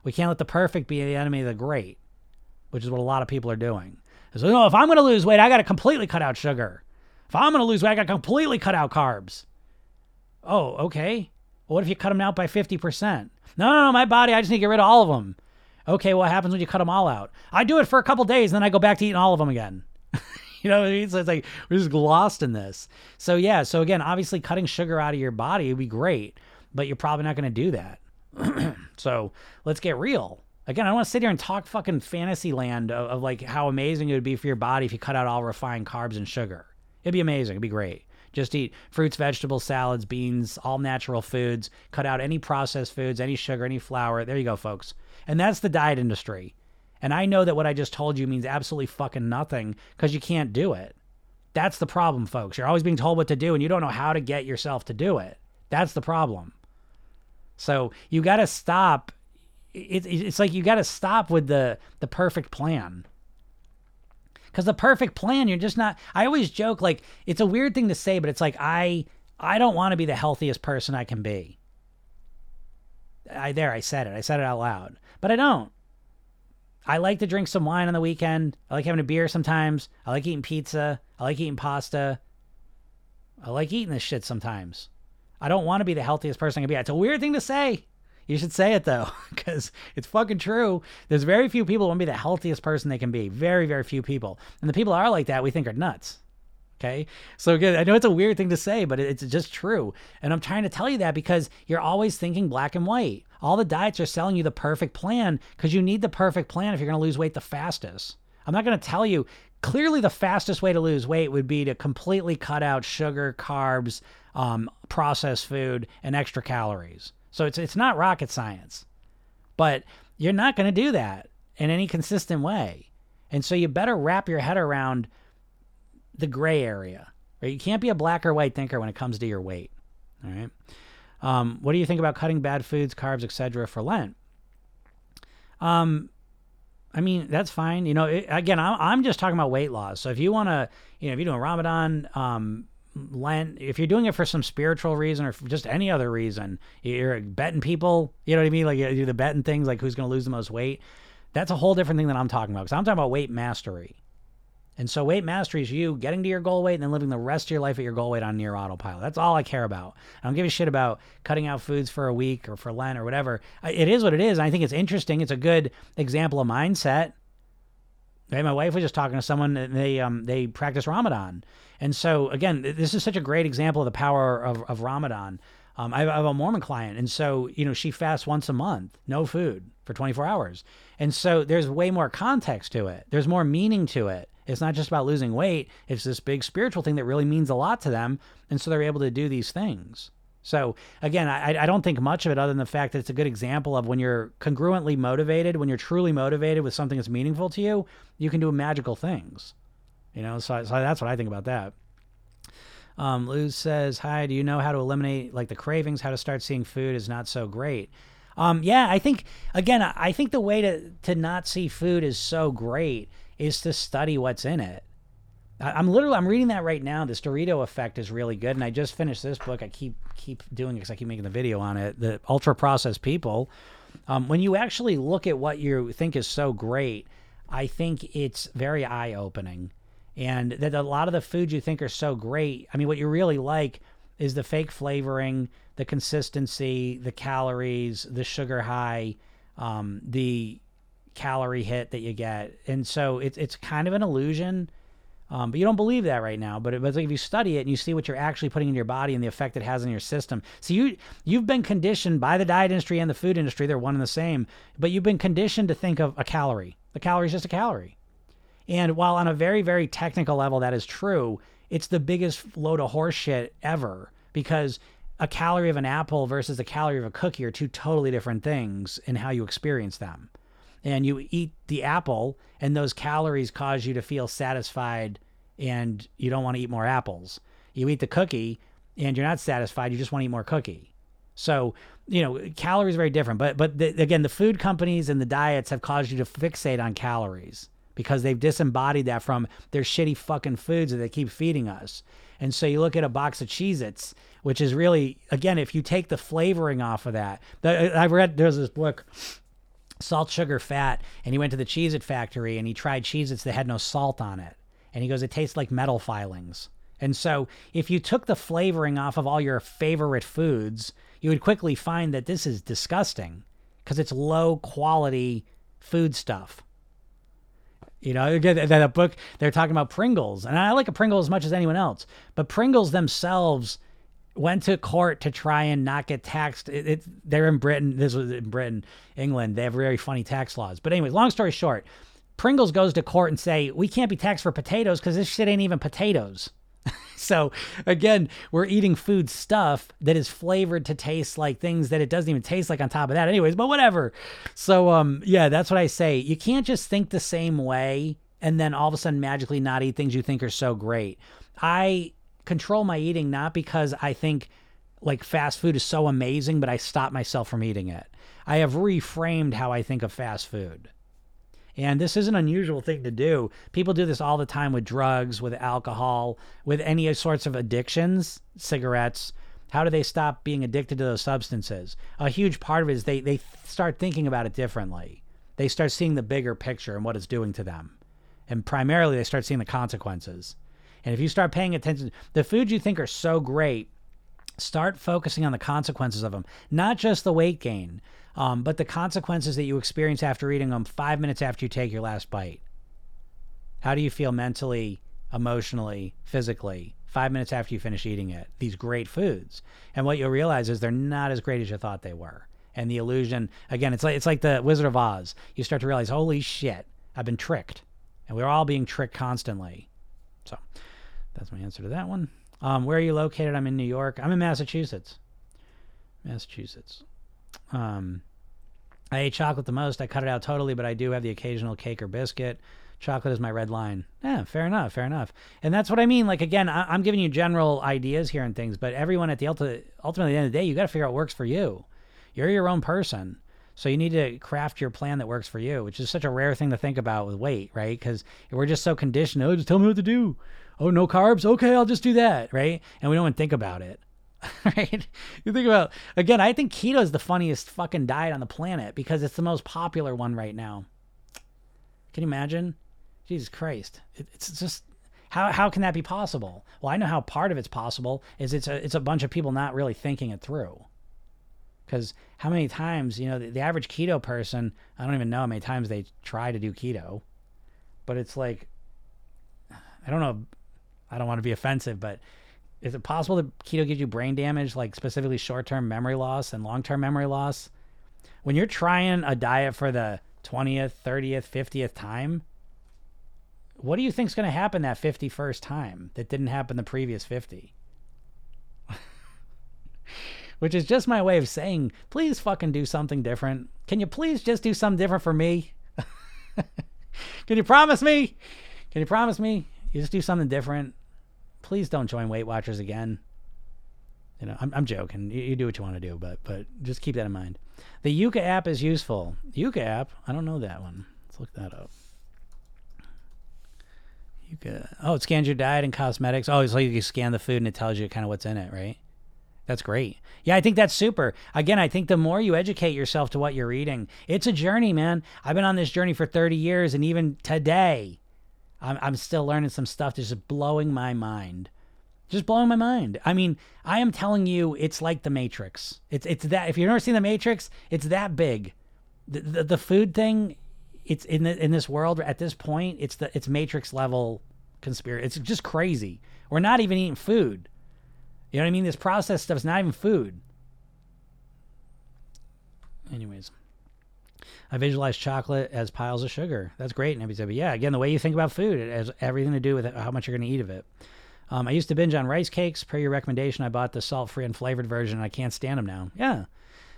A: We can't let the perfect be the enemy of the great, which is what a lot of people are doing. So, oh, no, if I'm going to lose weight, I got to completely cut out sugar. If I'm going to lose weight, I got to completely cut out carbs. Oh, okay. What if you cut them out by 50%? No, no, no, my body, I just need to get rid of all of them. Okay, what happens when you cut them all out? I do it for a couple days, and then I go back to eating all of them again. you know what I mean? So it's like we're just lost in this. So yeah, so again, obviously cutting sugar out of your body would be great, but you're probably not going to do that. so let's get real. Again, I don't want to sit here and talk fucking fantasy land of, of like how amazing it would be for your body if you cut out all refined carbs and sugar. It'd be amazing. It'd be great. Just eat fruits, vegetables, salads, beans, all natural foods. Cut out any processed foods, any sugar, any flour. There you go, folks. And that's the diet industry. And I know that what I just told you means absolutely fucking nothing because you can't do it. That's the problem, folks. You're always being told what to do and you don't know how to get yourself to do it. That's the problem. So you got to stop. It, it's like you got to stop with the the perfect plan because the perfect plan you're just not i always joke like it's a weird thing to say but it's like i i don't want to be the healthiest person i can be. I there i said it i said it out loud but i don't. I like to drink some wine on the weekend i like having a beer sometimes i like eating pizza i like eating pasta i like eating this shit sometimes. I don't want to be the healthiest person i can be it's a weird thing to say you should say it though, because it's fucking true. There's very few people who want to be the healthiest person they can be. Very, very few people. And the people are like that, we think are nuts. Okay. So again, I know it's a weird thing to say, but it's just true. And I'm trying to tell you that because you're always thinking black and white. All the diets are selling you the perfect plan because you need the perfect plan if you're going to lose weight the fastest. I'm not going to tell you. Clearly, the fastest way to lose weight would be to completely cut out sugar, carbs, um, processed food, and extra calories. So it's it's not rocket science. But you're not going to do that in any consistent way. And so you better wrap your head around the gray area. Right? You can't be a black or white thinker when it comes to your weight. All right. Um, what do you think about cutting bad foods, carbs, etc. for Lent? Um, I mean, that's fine. You know, it, again, I'm, I'm just talking about weight loss. So if you want to, you know, if you're doing Ramadan, um, Lent, if you're doing it for some spiritual reason or just any other reason, you're betting people, you know what I mean? Like you do the betting things, like who's going to lose the most weight. That's a whole different thing that I'm talking about because I'm talking about weight mastery. And so weight mastery is you getting to your goal weight and then living the rest of your life at your goal weight on near autopilot. That's all I care about. I don't give a shit about cutting out foods for a week or for Lent or whatever. It is what it is. And I think it's interesting. It's a good example of mindset. Right? My wife was just talking to someone and they um they practice Ramadan. And so again, this is such a great example of the power of, of Ramadan. Um, I have a Mormon client, and so you know she fasts once a month, no food for 24 hours, and so there's way more context to it. There's more meaning to it. It's not just about losing weight. It's this big spiritual thing that really means a lot to them, and so they're able to do these things. So again, I, I don't think much of it other than the fact that it's a good example of when you're congruently motivated, when you're truly motivated with something that's meaningful to you, you can do magical things. You know, so, so that's what I think about that. Um, Luz says, "Hi, do you know how to eliminate like the cravings? How to start seeing food is not so great." Um, yeah, I think again, I think the way to to not see food is so great is to study what's in it. I'm literally I'm reading that right now. This Dorito effect is really good, and I just finished this book. I keep keep doing it because I keep making the video on it. The ultra processed people. Um, when you actually look at what you think is so great, I think it's very eye opening, and that a lot of the foods you think are so great. I mean, what you really like is the fake flavoring, the consistency, the calories, the sugar high, um, the calorie hit that you get, and so it's it's kind of an illusion um, but you don't believe that right now. But, it, but like if you study it and you see what you're actually putting in your body and the effect it has on your system, so you you've been conditioned by the diet industry and the food industry. They're one and the same. But you've been conditioned to think of a calorie. A calorie is just a calorie. And while on a very very technical level that is true, it's the biggest load of horseshit ever because a calorie of an apple versus a calorie of a cookie are two totally different things in how you experience them and you eat the apple and those calories cause you to feel satisfied and you don't want to eat more apples. You eat the cookie and you're not satisfied, you just want to eat more cookie. So, you know, calories are very different, but but the, again, the food companies and the diets have caused you to fixate on calories because they've disembodied that from their shitty fucking foods that they keep feeding us. And so you look at a box of Cheez Its, which is really, again, if you take the flavoring off of that, I've read, there's this book, salt, sugar, fat. And he went to the Cheez It factory and he tried Cheez Its that had no salt on it. And he goes, it tastes like metal filings. And so if you took the flavoring off of all your favorite foods, you would quickly find that this is disgusting because it's low quality food stuff. You know, that book they're talking about Pringles, and I like a Pringle as much as anyone else, but Pringles themselves went to court to try and not get taxed. It, it, they're in Britain. This was in Britain, England. They have very funny tax laws. But anyways, long story short, Pringles goes to court and say we can't be taxed for potatoes because this shit ain't even potatoes. so again, we're eating food stuff that is flavored to taste like things that it doesn't even taste like on top of that. Anyways, but whatever. So um, yeah, that's what I say. You can't just think the same way and then all of a sudden magically not eat things you think are so great. I control my eating not because I think like fast food is so amazing, but I stop myself from eating it. I have reframed how I think of fast food. And this is an unusual thing to do. People do this all the time with drugs, with alcohol, with any sorts of addictions, cigarettes. How do they stop being addicted to those substances? A huge part of it is they, they start thinking about it differently. They start seeing the bigger picture and what it's doing to them. And primarily, they start seeing the consequences. And if you start paying attention, the foods you think are so great, start focusing on the consequences of them, not just the weight gain, um, but the consequences that you experience after eating them five minutes after you take your last bite. How do you feel mentally, emotionally, physically, five minutes after you finish eating it? These great foods. And what you'll realize is they're not as great as you thought they were. And the illusion, again, it's like it's like the Wizard of Oz. You start to realize, holy shit, I've been tricked. And we're all being tricked constantly. So that's my answer to that one. Um, where are you located? I'm in New York. I'm in Massachusetts. Massachusetts. Um, I ate chocolate the most. I cut it out totally, but I do have the occasional cake or biscuit. Chocolate is my red line. Yeah, fair enough, fair enough. And that's what I mean. Like again, I, am giving you general ideas here and things, but everyone at the ultimate, ultimately, at the end of the day, you got to figure out what works for you. You're your own person. So you need to craft your plan that works for you, which is such a rare thing to think about with weight, right? Because we're just so conditioned. Oh, just tell me what to do oh, no carbs? Okay, I'll just do that, right? And we don't even think about it. right? You think about again, I think keto is the funniest fucking diet on the planet because it's the most popular one right now. Can you imagine? Jesus Christ. It, it's just how how can that be possible? Well, I know how part of it's possible is it's a it's a bunch of people not really thinking it through. Because how many times, you know, the, the average keto person, I don't even know how many times they try to do keto but it's like I don't know. I don't want to be offensive, but is it possible that keto gives you brain damage, like specifically short term memory loss and long term memory loss? When you're trying a diet for the 20th, 30th, 50th time, what do you think's going to happen that 51st time that didn't happen the previous 50? Which is just my way of saying, please fucking do something different. Can you please just do something different for me? Can you promise me? Can you promise me? You just do something different. Please don't join Weight Watchers again. You know, I'm, I'm joking. You, you do what you want to do, but but just keep that in mind. The Yuka app is useful. Yuka app, I don't know that one. Let's look that up. Yuka. Oh, it scans your diet and cosmetics. Oh, so you can scan the food and it tells you kind of what's in it, right? That's great. Yeah, I think that's super. Again, I think the more you educate yourself to what you're eating, it's a journey, man. I've been on this journey for 30 years, and even today, I'm, I'm still learning some stuff that's just blowing my mind. Just blowing my mind. I mean, I am telling you, it's like the Matrix. It's it's that. If you've never seen the Matrix, it's that big. The the, the food thing, it's in the, in this world at this point. It's the it's Matrix level conspiracy. It's just crazy. We're not even eating food. You know what I mean? This processed stuff's not even food. Anyways. I visualize chocolate as piles of sugar. That's great. And everybody said, but yeah, again, the way you think about food, it has everything to do with how much you're going to eat of it. Um, I used to binge on rice cakes. Per your recommendation, I bought the salt-free and flavored version. And I can't stand them now. Yeah,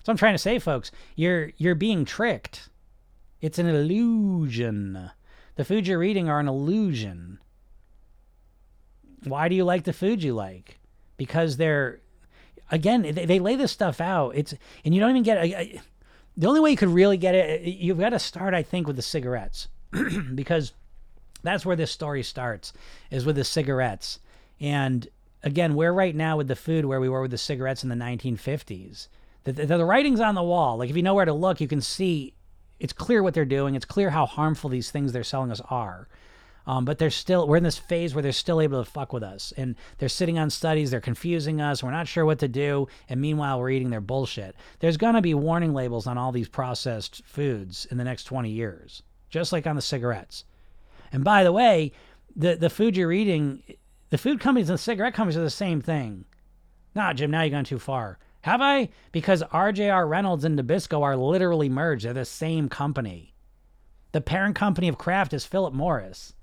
A: so I'm trying to say, folks, you're you're being tricked. It's an illusion. The foods you're eating are an illusion. Why do you like the food you like? Because they're, again, they, they lay this stuff out. It's and you don't even get. A, a, the only way you could really get it, uh, you've got to start, I think, with the cigarettes, because that's where this story starts, is with the cigarettes. And again, we're right now with the food where we were with the cigarettes in the 1950s. The, the, the writing's on the wall. Like if you know where to look, you can see it's clear what they're doing. It's clear how harmful these things they're selling us are. Um, but they're still we're in this phase where they're still able to fuck with us. And they're sitting on studies they're confusing us we're not sure what to do and meanwhile we're eating their bullshit. There's to be warning labels on all these processed foods in the next 20 years just like on the cigarettes. And by the way the the food you're eating the food companies and the cigarette companies are the same thing. Nah jim now you've gone too far. Have i? Because rjr reynolds and nabisco are literally merged. They're the same company. The parent company of kraft is philip morris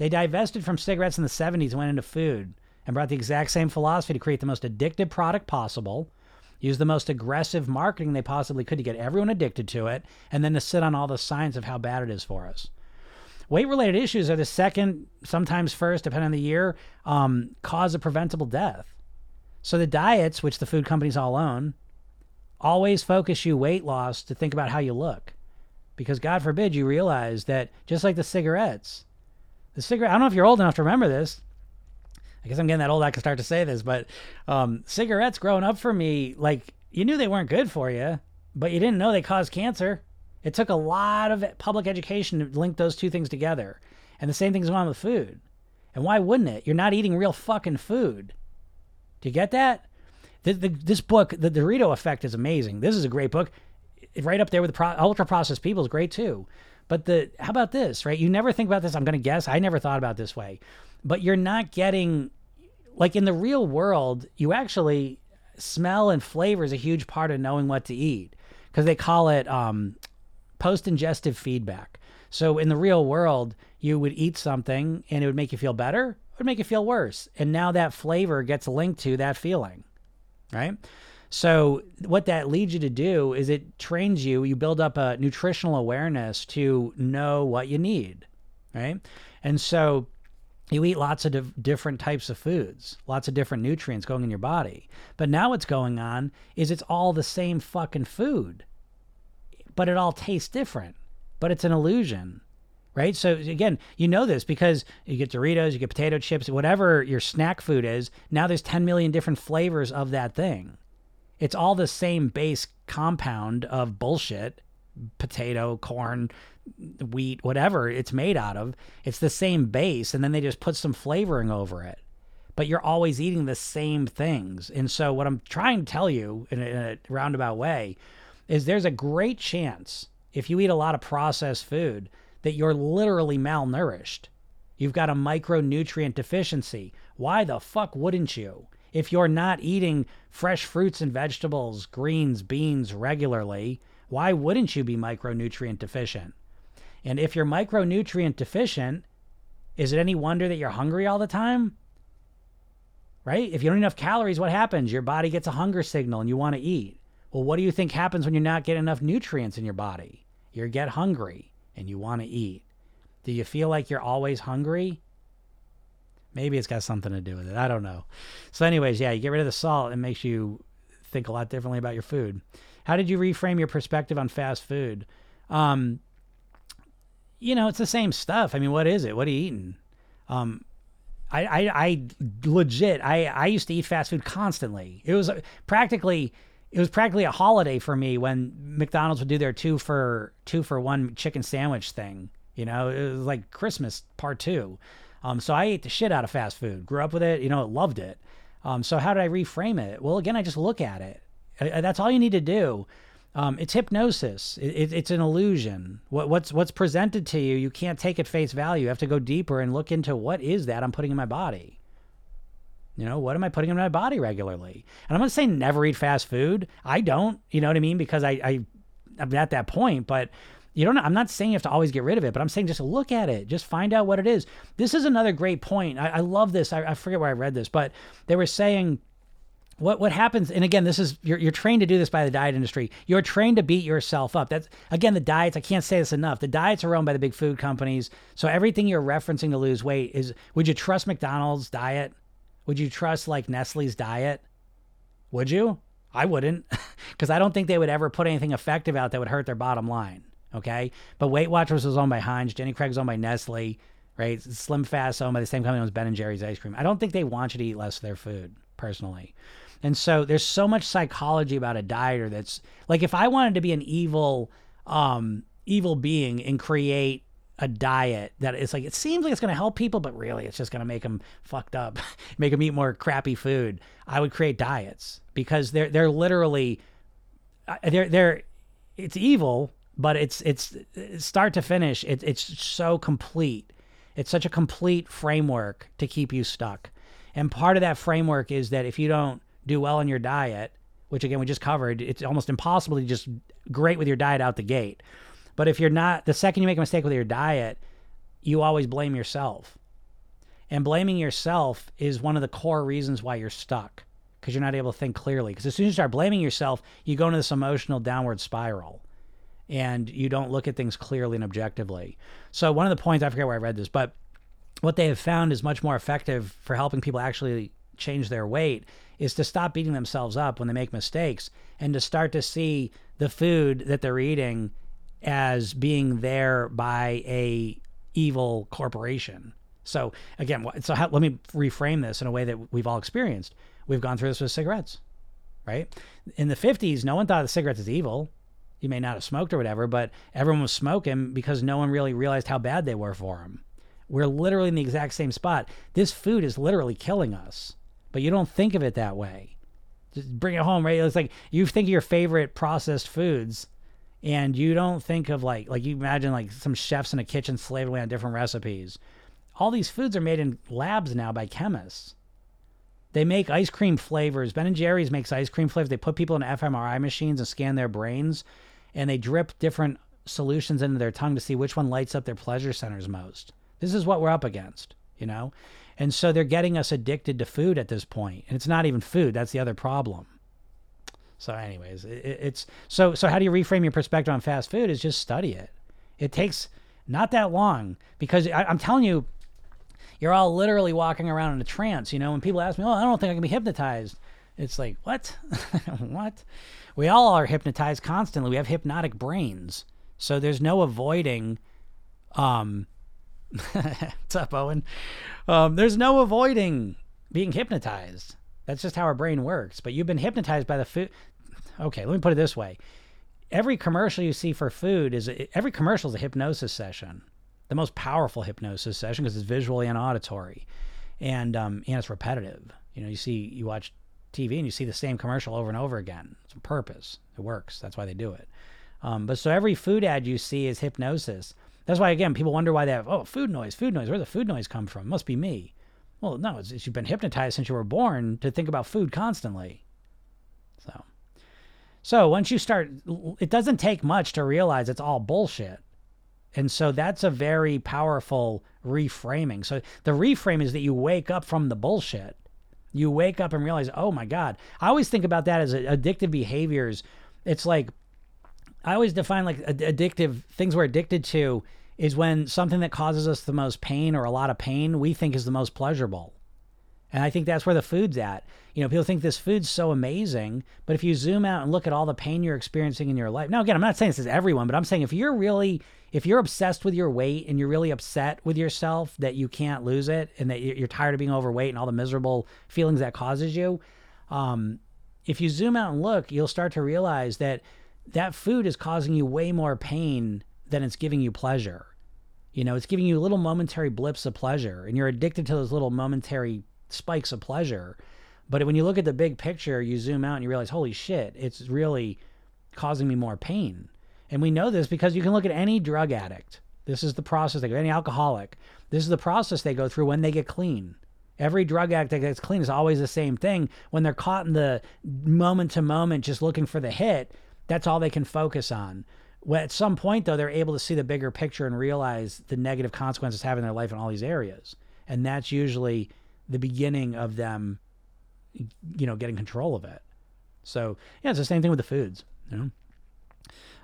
A: they divested from cigarettes in the 70s and went into food and brought the exact same philosophy to create the most addictive product possible, use the most aggressive marketing they possibly could to get everyone addicted to it, and then to sit on all the signs of how bad it is for us. Weight related issues are the second, sometimes first, depending on the year, um, cause of preventable death. So the diets, which the food companies all own, always focus you weight loss to think about how you look. Because God forbid you realize that just like the cigarettes, the cigarette. I don't know if you're old enough to remember this. I guess I'm getting that old. I can start to say this, but um, cigarettes growing up for me, like you knew they weren't good for you, but you didn't know they caused cancer. It took a lot of public education to link those two things together. And the same thing's going on with food. And why wouldn't it? You're not eating real fucking food. Do you get that? The, the, this book, The Dorito Effect, is amazing. This is a great book. Right up there with the pro- ultra processed people is great too. But the how about this, right? You never think about this. I'm going to guess. I never thought about this way. But you're not getting like in the real world, you actually smell and flavor is a huge part of knowing what to eat because they call it um, post ingestive feedback. So in the real world, you would eat something and it would make you feel better, it would make you feel worse. And now that flavor gets linked to that feeling, right? So what that leads you to do is it trains you, you build up a nutritional awareness to know what you need, right? And so you eat lots of different types of foods, lots of different nutrients going in your body. But now what's going on is it's all the same fucking food, but it all tastes different. But it's an illusion, right? So again, you know this because you get Doritos, you get potato chips, whatever your snack food is. Now there's 10 million different flavors of that thing. It's all the same base compound of bullshit potato, corn, wheat, whatever it's made out of. It's the same base, and then they just put some flavoring over it. But you're always eating the same things. And so, what I'm trying to tell you in a, in a roundabout way is there's a great chance if you eat a lot of processed food that you're literally malnourished. You've got a micronutrient deficiency. Why the fuck wouldn't you? If you're not eating fresh fruits and vegetables, greens, beans regularly, why wouldn't you be micronutrient deficient? And if you're micronutrient deficient, is it any wonder that you're hungry all the time? Right? If you don't eat enough calories, what happens? Your body gets a hunger signal and you want to eat. Well, what do you think happens when you're not getting enough nutrients in your body? You get hungry and you want to eat. Do you feel like you're always hungry? Maybe it's got something to do with it. I don't know. So, anyways, yeah, you get rid of the salt. It makes you think a lot differently about your food. How did you reframe your perspective on fast food? Um, you know, it's the same stuff. I mean, what is it? What are you eating? Um, I, I, I legit, I, I used to eat fast food constantly. It was practically, it was practically a holiday for me when McDonald's would do their two for two for one chicken sandwich thing. You know, it was like Christmas part two. Um, so I ate the shit out of fast food. Grew up with it. You know, loved it. Um, so how did I reframe it? Well, again, I just look at it. I, that's all you need to do. Um, it's hypnosis. It, it, it's an illusion. What, what's what's presented to you, you can't take at face value. You have to go deeper and look into what is that I'm putting in my body. You know, what am I putting in my body regularly? And I'm not saying never eat fast food. I don't. You know what I mean? Because I, I I'm at that point, but you don't i'm not saying you have to always get rid of it but i'm saying just look at it. Just find out what it is. This is another great point. I, I love this. I, I forget where i read this but they were saying what what happens and again this is you're, you're trained to do this by the diet industry. You're trained to beat yourself up. That's again the diets i can't say this enough. The diets are owned by the big food companies. So everything you're referencing to lose weight is would you trust mcdonald's diet? Would you trust like nestle's diet? Would you? I wouldn't because i don't think they would ever put anything effective out that would hurt their bottom line Okay. But Weight Watchers was owned by Heinz. Jenny Craig was owned by Nestle, right? Slim Fast owned by the same company as Ben and Jerry's ice cream. I don't think they want you to eat less of their food, personally. And so there's so much psychology about a dieter that's like if I wanted to be an evil, um, evil being and create a diet that is like it seems like it's going to help people, but really it's just going to make them fucked up, make them eat more crappy food. I would create diets because they're they're literally uh, they're they're it's evil but it's it's start to finish it, it's so complete. It's such a complete framework to keep you stuck. And part of that framework is that if you don't do well in your diet which again we just covered it's almost impossible to just great with your diet out the gate. But if you're not the second you make a mistake with your diet you always blame yourself. And blaming yourself is one of the core reasons why you're stuck because you're not able to think clearly. Because as soon as you start blaming yourself you go into this emotional downward spiral and you don't look at things clearly and objectively. So one of the points I forget where I read this, but what they have found is much more effective for helping people actually change their weight is to stop beating themselves up when they make mistakes and to start to see the food that they're eating as being there by a evil corporation. So again, so how, let me reframe this in a way that we've all experienced. We've gone through this with cigarettes, right? In the 50s, no one thought the cigarettes is evil you may not have smoked or whatever, but everyone was smoking because no one really realized how bad they were for them. We're literally in the exact same spot. This food is literally killing us, but you don't think of it that way. Just bring it home, right? It's like you think of your favorite processed foods, and you don't think of like like you imagine like some chefs in a kitchen slaving away on different recipes. All these foods are made in labs now by chemists. They make ice cream flavors. Ben and Jerry's makes ice cream flavors. They put people in fMRI machines and scan their brains and they drip different solutions into their tongue to see which one lights up their pleasure centers most. This is what we're up against, you know? And so they're getting us addicted to food at this point. And it's not even food, that's the other problem. So anyways, it, it's so so how do you reframe your perspective on fast food is just study it. It takes not that long because I, I'm telling you you're all literally walking around in a trance, you know, when people ask me, "Oh, I don't think I can be hypnotized." It's like, "What? what?" We all are hypnotized constantly. We have hypnotic brains. So there's no avoiding um what's up, Owen? Um, there's no avoiding being hypnotized. That's just how our brain works. But you've been hypnotized by the food. Okay, let me put it this way. Every commercial you see for food is every commercial is a hypnosis session, the most powerful hypnosis session because it's visually and auditory, and um, and it's repetitive. You know, you see, you watch TV and you see the same commercial over and over again. It's a purpose. It works. That's why they do it. Um, but so every food ad you see is hypnosis. That's why again people wonder why they have oh food noise, food noise. Where the food noise come from? Must be me. Well, no, it's, it's you've been hypnotized since you were born to think about food constantly. So, so once you start, it doesn't take much to realize it's all bullshit. And so that's a very powerful reframing. So the reframe is that you wake up from the bullshit. You wake up and realize, oh my God. I always think about that as addictive behaviors. It's like, I always define like addictive things we're addicted to is when something that causes us the most pain or a lot of pain we think is the most pleasurable. And I think that's where the food's at. You know, people think this food's so amazing, but if you zoom out and look at all the pain you're experiencing in your life. Now, again, I'm not saying this is everyone, but I'm saying if you're really, if you're obsessed with your weight and you're really upset with yourself that you can't lose it and that you're tired of being overweight and all the miserable feelings that causes you, um, if you zoom out and look, you'll start to realize that that food is causing you way more pain than it's giving you pleasure. You know, it's giving you little momentary blips of pleasure, and you're addicted to those little momentary spikes of pleasure. But when you look at the big picture, you zoom out and you realize, holy shit, it's really causing me more pain. And we know this because you can look at any drug addict. This is the process they go, any alcoholic. This is the process they go through when they get clean. Every drug addict that gets clean is always the same thing. When they're caught in the moment to moment, just looking for the hit, that's all they can focus on. At some point, though, they're able to see the bigger picture and realize the negative consequences having their life in all these areas. And that's usually the beginning of them, you know, getting control of it. So, yeah, it's the same thing with the foods, you know.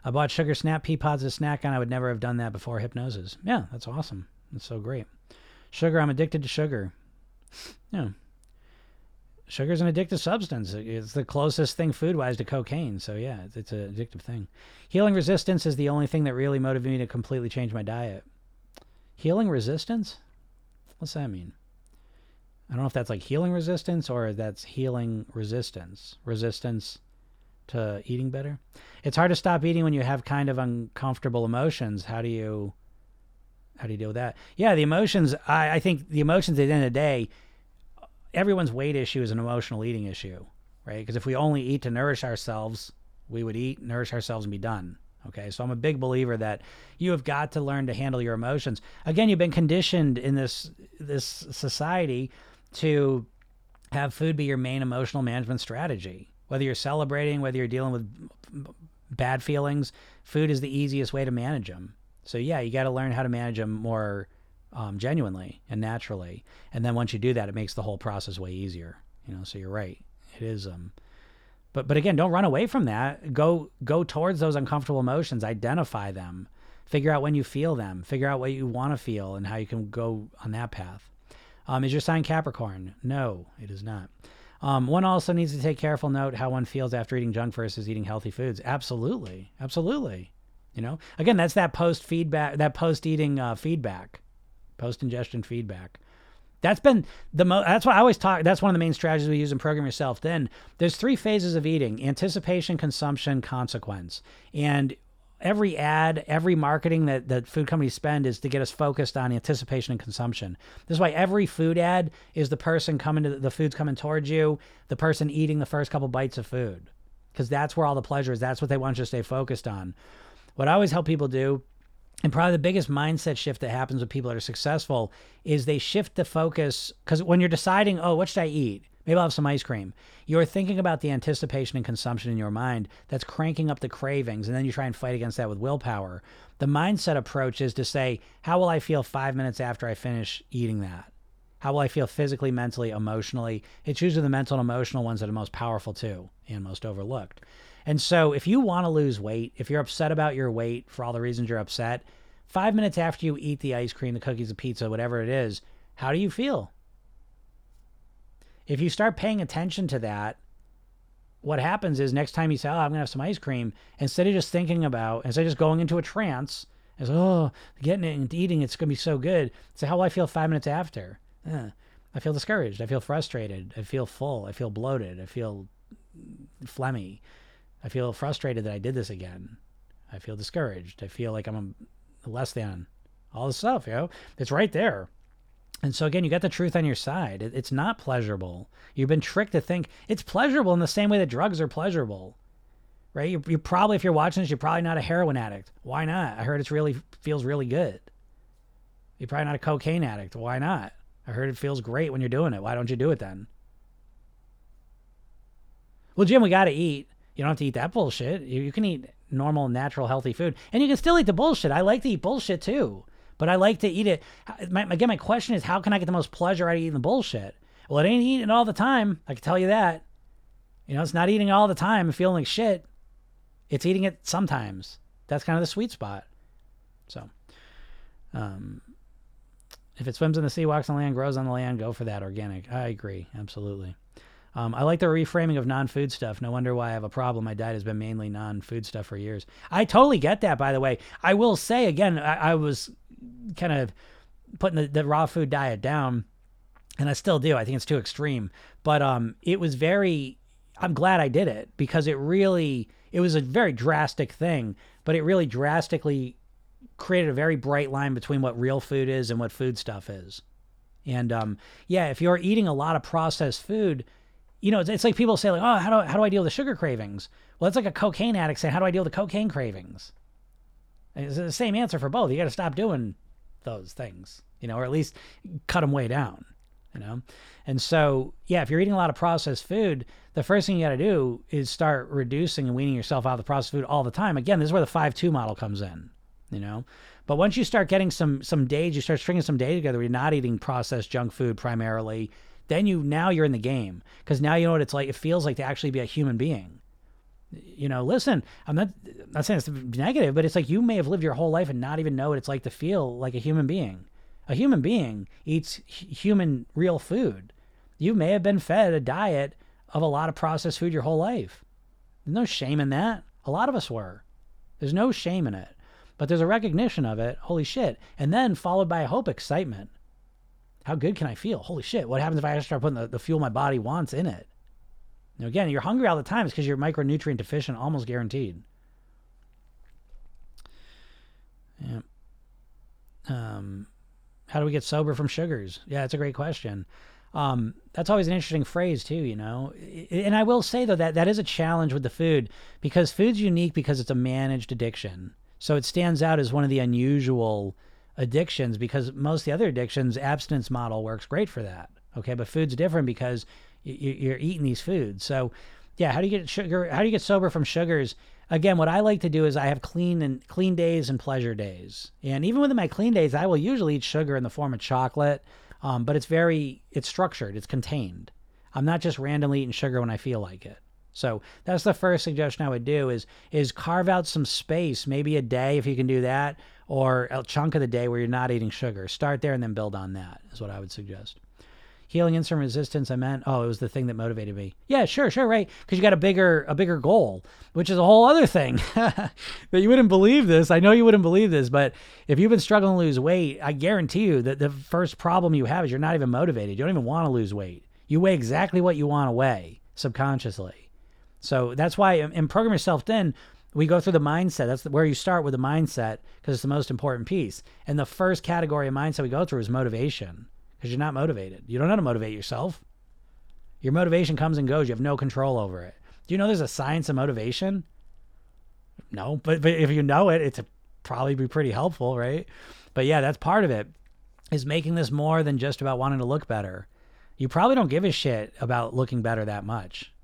A: I bought Sugar Snap pea pods as a snack, and I would never have done that before hypnosis. Yeah, that's awesome. That's so great. Sugar, I'm addicted to sugar. Yeah, sugar is an addictive substance. It's the closest thing food wise to cocaine. So, yeah, it's, it's an addictive thing. Healing resistance is the only thing that really motivated me to completely change my diet. Healing resistance? What's that mean? I don't know if that's like healing resistance or that's healing resistance. Resistance to eating better. It's hard to stop eating when you have kind of uncomfortable emotions. How do you how do you deal with that? Yeah, the emotions I, I think the emotions at the end of the day, everyone's weight issue is an emotional eating issue, right? Because if we only eat to nourish ourselves, we would eat, nourish ourselves, and be done. Okay, so I'm a big believer that you have got to learn to handle your emotions. Again, you've been conditioned in this this society to have food be your main emotional management strategy. Whether you're celebrating, whether you're dealing with bad feelings, food is the easiest way to manage them. So yeah, you got to learn how to manage them more um, genuinely and naturally. And then once you do that, it makes the whole process way easier. You know, so you're right. It is. Um, but but again, don't run away from that. Go go towards those uncomfortable emotions. Identify them. Figure out when you feel them. Figure out what you want to feel and how you can go on that path. Um, is your sign Capricorn? No, it is not. Um, one also needs to take careful note how one feels after eating junk versus eating healthy foods. Absolutely, absolutely. You know, again, that's that post feedback, that post eating uh, feedback post ingestion feedback. That's been the most. that's what I always talk that's one of the main strategies we use in program yourself thin. There there's three phases of eating: anticipation, consumption, consequence. And every ad, every marketing that, that food companies spend is to get us focused on anticipation and consumption. This is why every food ad is the person coming to the, food's coming towards you, the person eating the first couple bites of food. Because that's where all the pleasure is. That's what they want you to stay focused on. What I always help people do and probably the biggest mindset shift that happens with people that are successful is they shift the focus because when you're deciding, oh, what should I eat? Maybe I'll have some ice cream. You're thinking about the anticipation and consumption in your mind that's cranking up the cravings, and then you try and fight against that with willpower. The mindset approach is to say, how will I feel five minutes after I finish eating that? How will I feel physically, mentally, emotionally? It's usually the mental and emotional ones that are most powerful too and most overlooked. And so if you want to lose weight, if you're upset about your weight for all the reasons you're upset, five minutes after you eat the ice cream, the cookies, the pizza, whatever it is, how do you feel? If you start paying attention to that, what happens is next time you say, Oh, I'm to have some ice cream, instead of just thinking about, instead of just going into a trance, as oh, getting it and eating it's to be so good. So how will I feel five minutes after? I feel discouraged. I feel frustrated. I feel full. I feel bloated. I feel phlegmy. I feel frustrated that I did this again. I feel discouraged. I feel like I'm less than. All this stuff, you know, it's right there. And so again, you got the truth on your side. It's not pleasurable. You've been tricked to think it's pleasurable in the same way that drugs are pleasurable. right? You're, you're probably, if you're watching this, you're probably not a heroin addict. Why not? I heard it's really feels really good. You're probably not a cocaine addict. Why not? I heard it feels great when you're doing it. Why don't you do it then? Well, Jim, we got to eat. You don't have to eat that bullshit. You, you can eat normal, natural, healthy food, and you can still eat the bullshit. I like to eat bullshit too, but I like to eat it. My, again, my question is, how can I get the most pleasure out of eating the bullshit? Well, it ain't eating it all the time. I can tell you that. You know, it's not eating all the time and feeling like shit. It's eating it sometimes. That's kind of the sweet spot. So, um, if it swims in the sea, walks on land, grows on the land, go for that organic. I agree. Absolutely. Um, I like the reframing of non food stuff. No wonder why I have a problem. My diet has been mainly non food stuff for years. I totally get that, by the way. I will say again, I, I was kind of putting the, the, raw food diet down, and I still do. I think it's too extreme. But um, it was very, I'm glad I did it because it really, it was a very drastic thing, but it really drastically created a very bright line between what real food is and what food stuff is. And um, yeah, if you're eating a lot of processed food, you know, it's, it's, like people say like, oh, how do, how do I deal with the sugar cravings? Well, it's like a cocaine addict saying, how do I deal with the cocaine cravings? It's the same answer for both. You got to stop doing those things, you know, or at least cut them way down, you know? And so, yeah, if you're eating a lot of processed food, the first thing you got to do is start reducing and weaning yourself out of the processed food all the time. Again, this is where the 5-2 model comes in you know. But once you start getting some some days, you start stringing some day together where you're not eating processed junk food primarily, then you now you're in the game because now you know what it's like. It feels like to actually be a human being. You know, listen, I'm not I'm not saying it's negative, but it's like you may have lived your whole life and not even know what it's like to feel like a human being. A human being eats human real food. You may have been fed a diet of a lot of processed food your whole life. There's no shame in that. A lot of us were. There's no shame in it but there's a recognition of it. Holy shit. And then followed by a hope excitement. How good can I feel? Holy shit. What happens if I start putting the, the fuel my body wants in it? Now, again, you're hungry all the time. Because you're micronutrient deficient, almost guaranteed. Yeah. Um, how do we get sober from sugars? Yeah, that's a great question. Um, that's always an interesting phrase too, you know. And I will say though that that is a challenge with the food because food's unique because it's a managed addiction. So it stands out as one of the unusual addictions because most the other addictions, abstinence model works great for that. Okay, but food's different because you're eating these foods. So, yeah, how do you get sugar? How do you get sober from sugars? Again, what I like to do is I have clean and clean days and pleasure days. And even within my clean days, I will usually eat sugar in the form of chocolate, um, but it's very it's structured, it's contained. I'm not just randomly eating sugar when I feel like it. So that's the first suggestion I would do is is carve out some space, maybe a day if you can do that, or a chunk of the day where you're not eating sugar. Start there and then build on that is what I would suggest. Healing insulin resistance, I meant. Oh, it was the thing that motivated me. Yeah, sure, sure, right. Because you got a bigger a bigger goal, which is a whole other thing. that you wouldn't believe this. I know you wouldn't believe this, but if you've been struggling to lose weight, I guarantee you that the first problem you have is you're not even motivated. You don't even want to lose weight. You weigh exactly what you want to weigh subconsciously. So that's why in Program Yourself Thin, we go through the mindset. That's where you start with the mindset because it's the most important piece. And the first category of mindset we go through is motivation because you're not motivated. You don't know how to motivate yourself. Your motivation comes and goes. You have no control over it. Do you know there's a science of motivation? No, but, but if you know it, it's a, probably be pretty helpful, right? But yeah, that's part of it is making this more than just about wanting to look better. You probably don't give a shit about looking better that much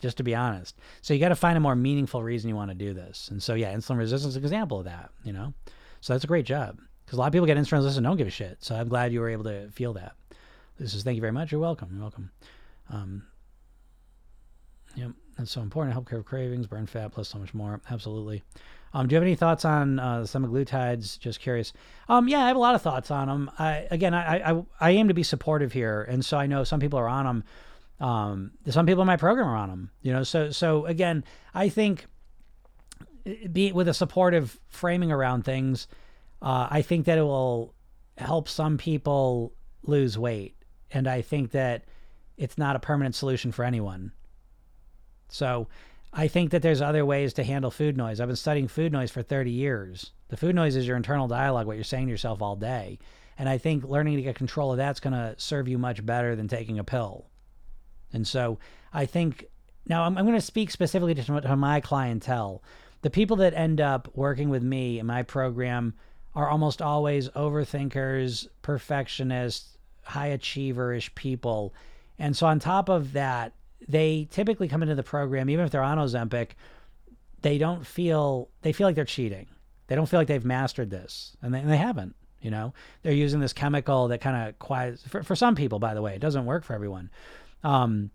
A: just to be honest. So you got to find a more meaningful reason you want to do this. And so, yeah, insulin resistance is an example of that, you know? So that's a great job because a lot of people get insulin resistant and don't give a shit. So I'm glad you were able to feel that. This is thank you very much. You're welcome. You're welcome. Um, yep, that's so important. Help curb cravings, burn fat, plus so much more. Absolutely. Um, do you have any thoughts on uh, semaglutides? Just curious. Um, yeah, I have a lot of thoughts on them. I, again, I, I I aim to be supportive here, and so I know some people are on them um, some people in my program are on them, you know. So so again, I think be with a supportive framing around things, uh, I think that it will help some people lose weight, and I think that it's not a permanent solution for anyone. So I think that there's other ways to handle food noise. I've been studying food noise for 30 years. The food noise is your internal dialogue, what you're saying to yourself all day. And I think learning to get control of that's going to serve you much better than taking a pill. And so I think now I'm, I'm going to speak specifically to, to my clientele. The people that end up working with me in my program are almost always overthinkers, perfectionists, high achieverish people. And so on top of that, they typically come into the program, even if they're on Ozempic, they don't feel they feel like they're cheating. They don't feel like they've mastered this, and they, and they haven't. You know, they're using this chemical that kind of quiets for, for some people. By the way, it doesn't work for everyone. Um,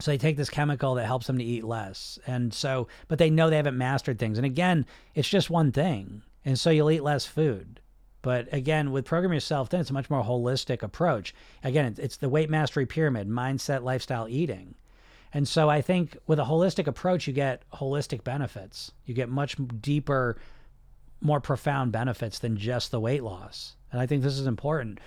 A: so they take this chemical that helps them to eat less, and so but they know they haven't mastered things. And again, it's just one thing, and so you'll eat less food. But again, with Program Yourself Thin, it's a much more holistic approach. Again, it's the weight mastery pyramid, mindset, lifestyle, eating. And so I think with a holistic approach, you get holistic benefits. You get much deeper, more profound benefits than just the weight loss. And I think this is important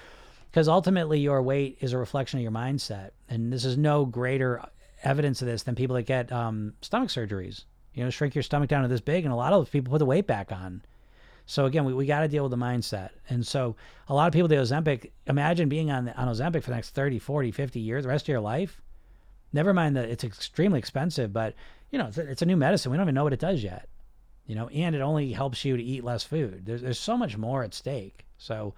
A: because ultimately your weight is a reflection of your mindset. And this is no greater evidence of this than people that get um, stomach surgeries. You know, shrink your stomach down to this big, and a lot of people put the weight back on. So again, we, we got to deal with the mindset. And so a lot of people do Ozempic. Imagine being on, on Ozempic for the next 30, 40, 50 years, the rest of your life. Never mind that it's extremely expensive, but you know, it's a, it's a new medicine. We don't even know what it does yet. You know, and it only helps you to eat less food. There's there's so much more at stake. So,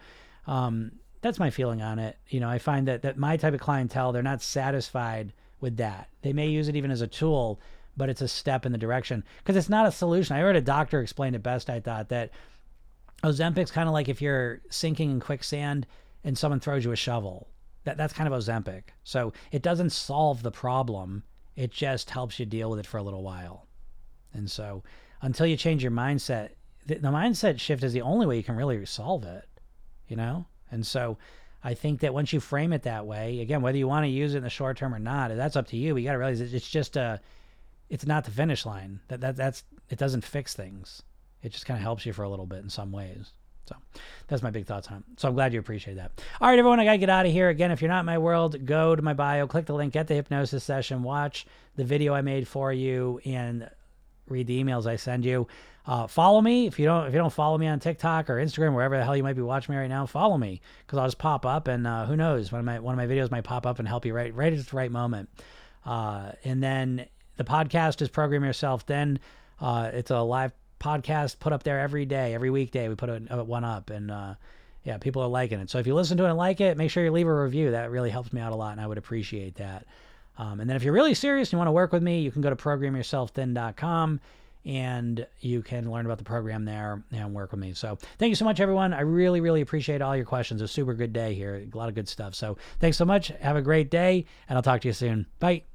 A: um, that's my feeling on it. You know, I find that that my type of clientele, they're not satisfied with that. They may use it even as a tool, but it's a step in the direction because it's not a solution. I heard a doctor explain it best. I thought that Ozempic's kind of like if you're sinking in quicksand and someone throws you a shovel. That, that's kind of Ozempic. So it doesn't solve the problem. It just helps you deal with it for a little while. And so until you change your mindset, the, the mindset shift is the only way you can really solve it, you know? And so I think that once you frame it that way, again, whether you want to use it in the short term or not, that's up to you. But you got to realize it's just a, it's not the finish line. That that that's it doesn't fix things. It just kind of helps you for a little bit in some ways. So that's my big thoughts on it. So I'm glad you appreciate that. All right, everyone, I got to get out of here. Again, if you're not in my world, go to my bio, click the link, get the hypnosis session, watch the video I made for you, and read the emails I send you. Uh, follow me if you don't if you don't follow me on TikTok or Instagram, wherever the hell you might be watching me right now. Follow me because I'll just pop up, and uh, who knows, one of my one of my videos might pop up and help you right right at the right moment. Uh, and then the podcast is Program Yourself Thin. uh, it's a live podcast put up there every day, every weekday. We put a, one up, and uh, yeah, people are liking it. So if you listen to it and like it, make sure you leave a review. That really helps me out a lot, and I would appreciate that. Um, and then if you're really serious and you want to work with me, you can go to programyourselfthin.com and you can learn about the program there and work with me. So thank you so much, everyone. I really, really appreciate all your questions. A super good day here. A lot of good stuff. So thanks so much. Have a great day, and I'll talk to you soon. Bye.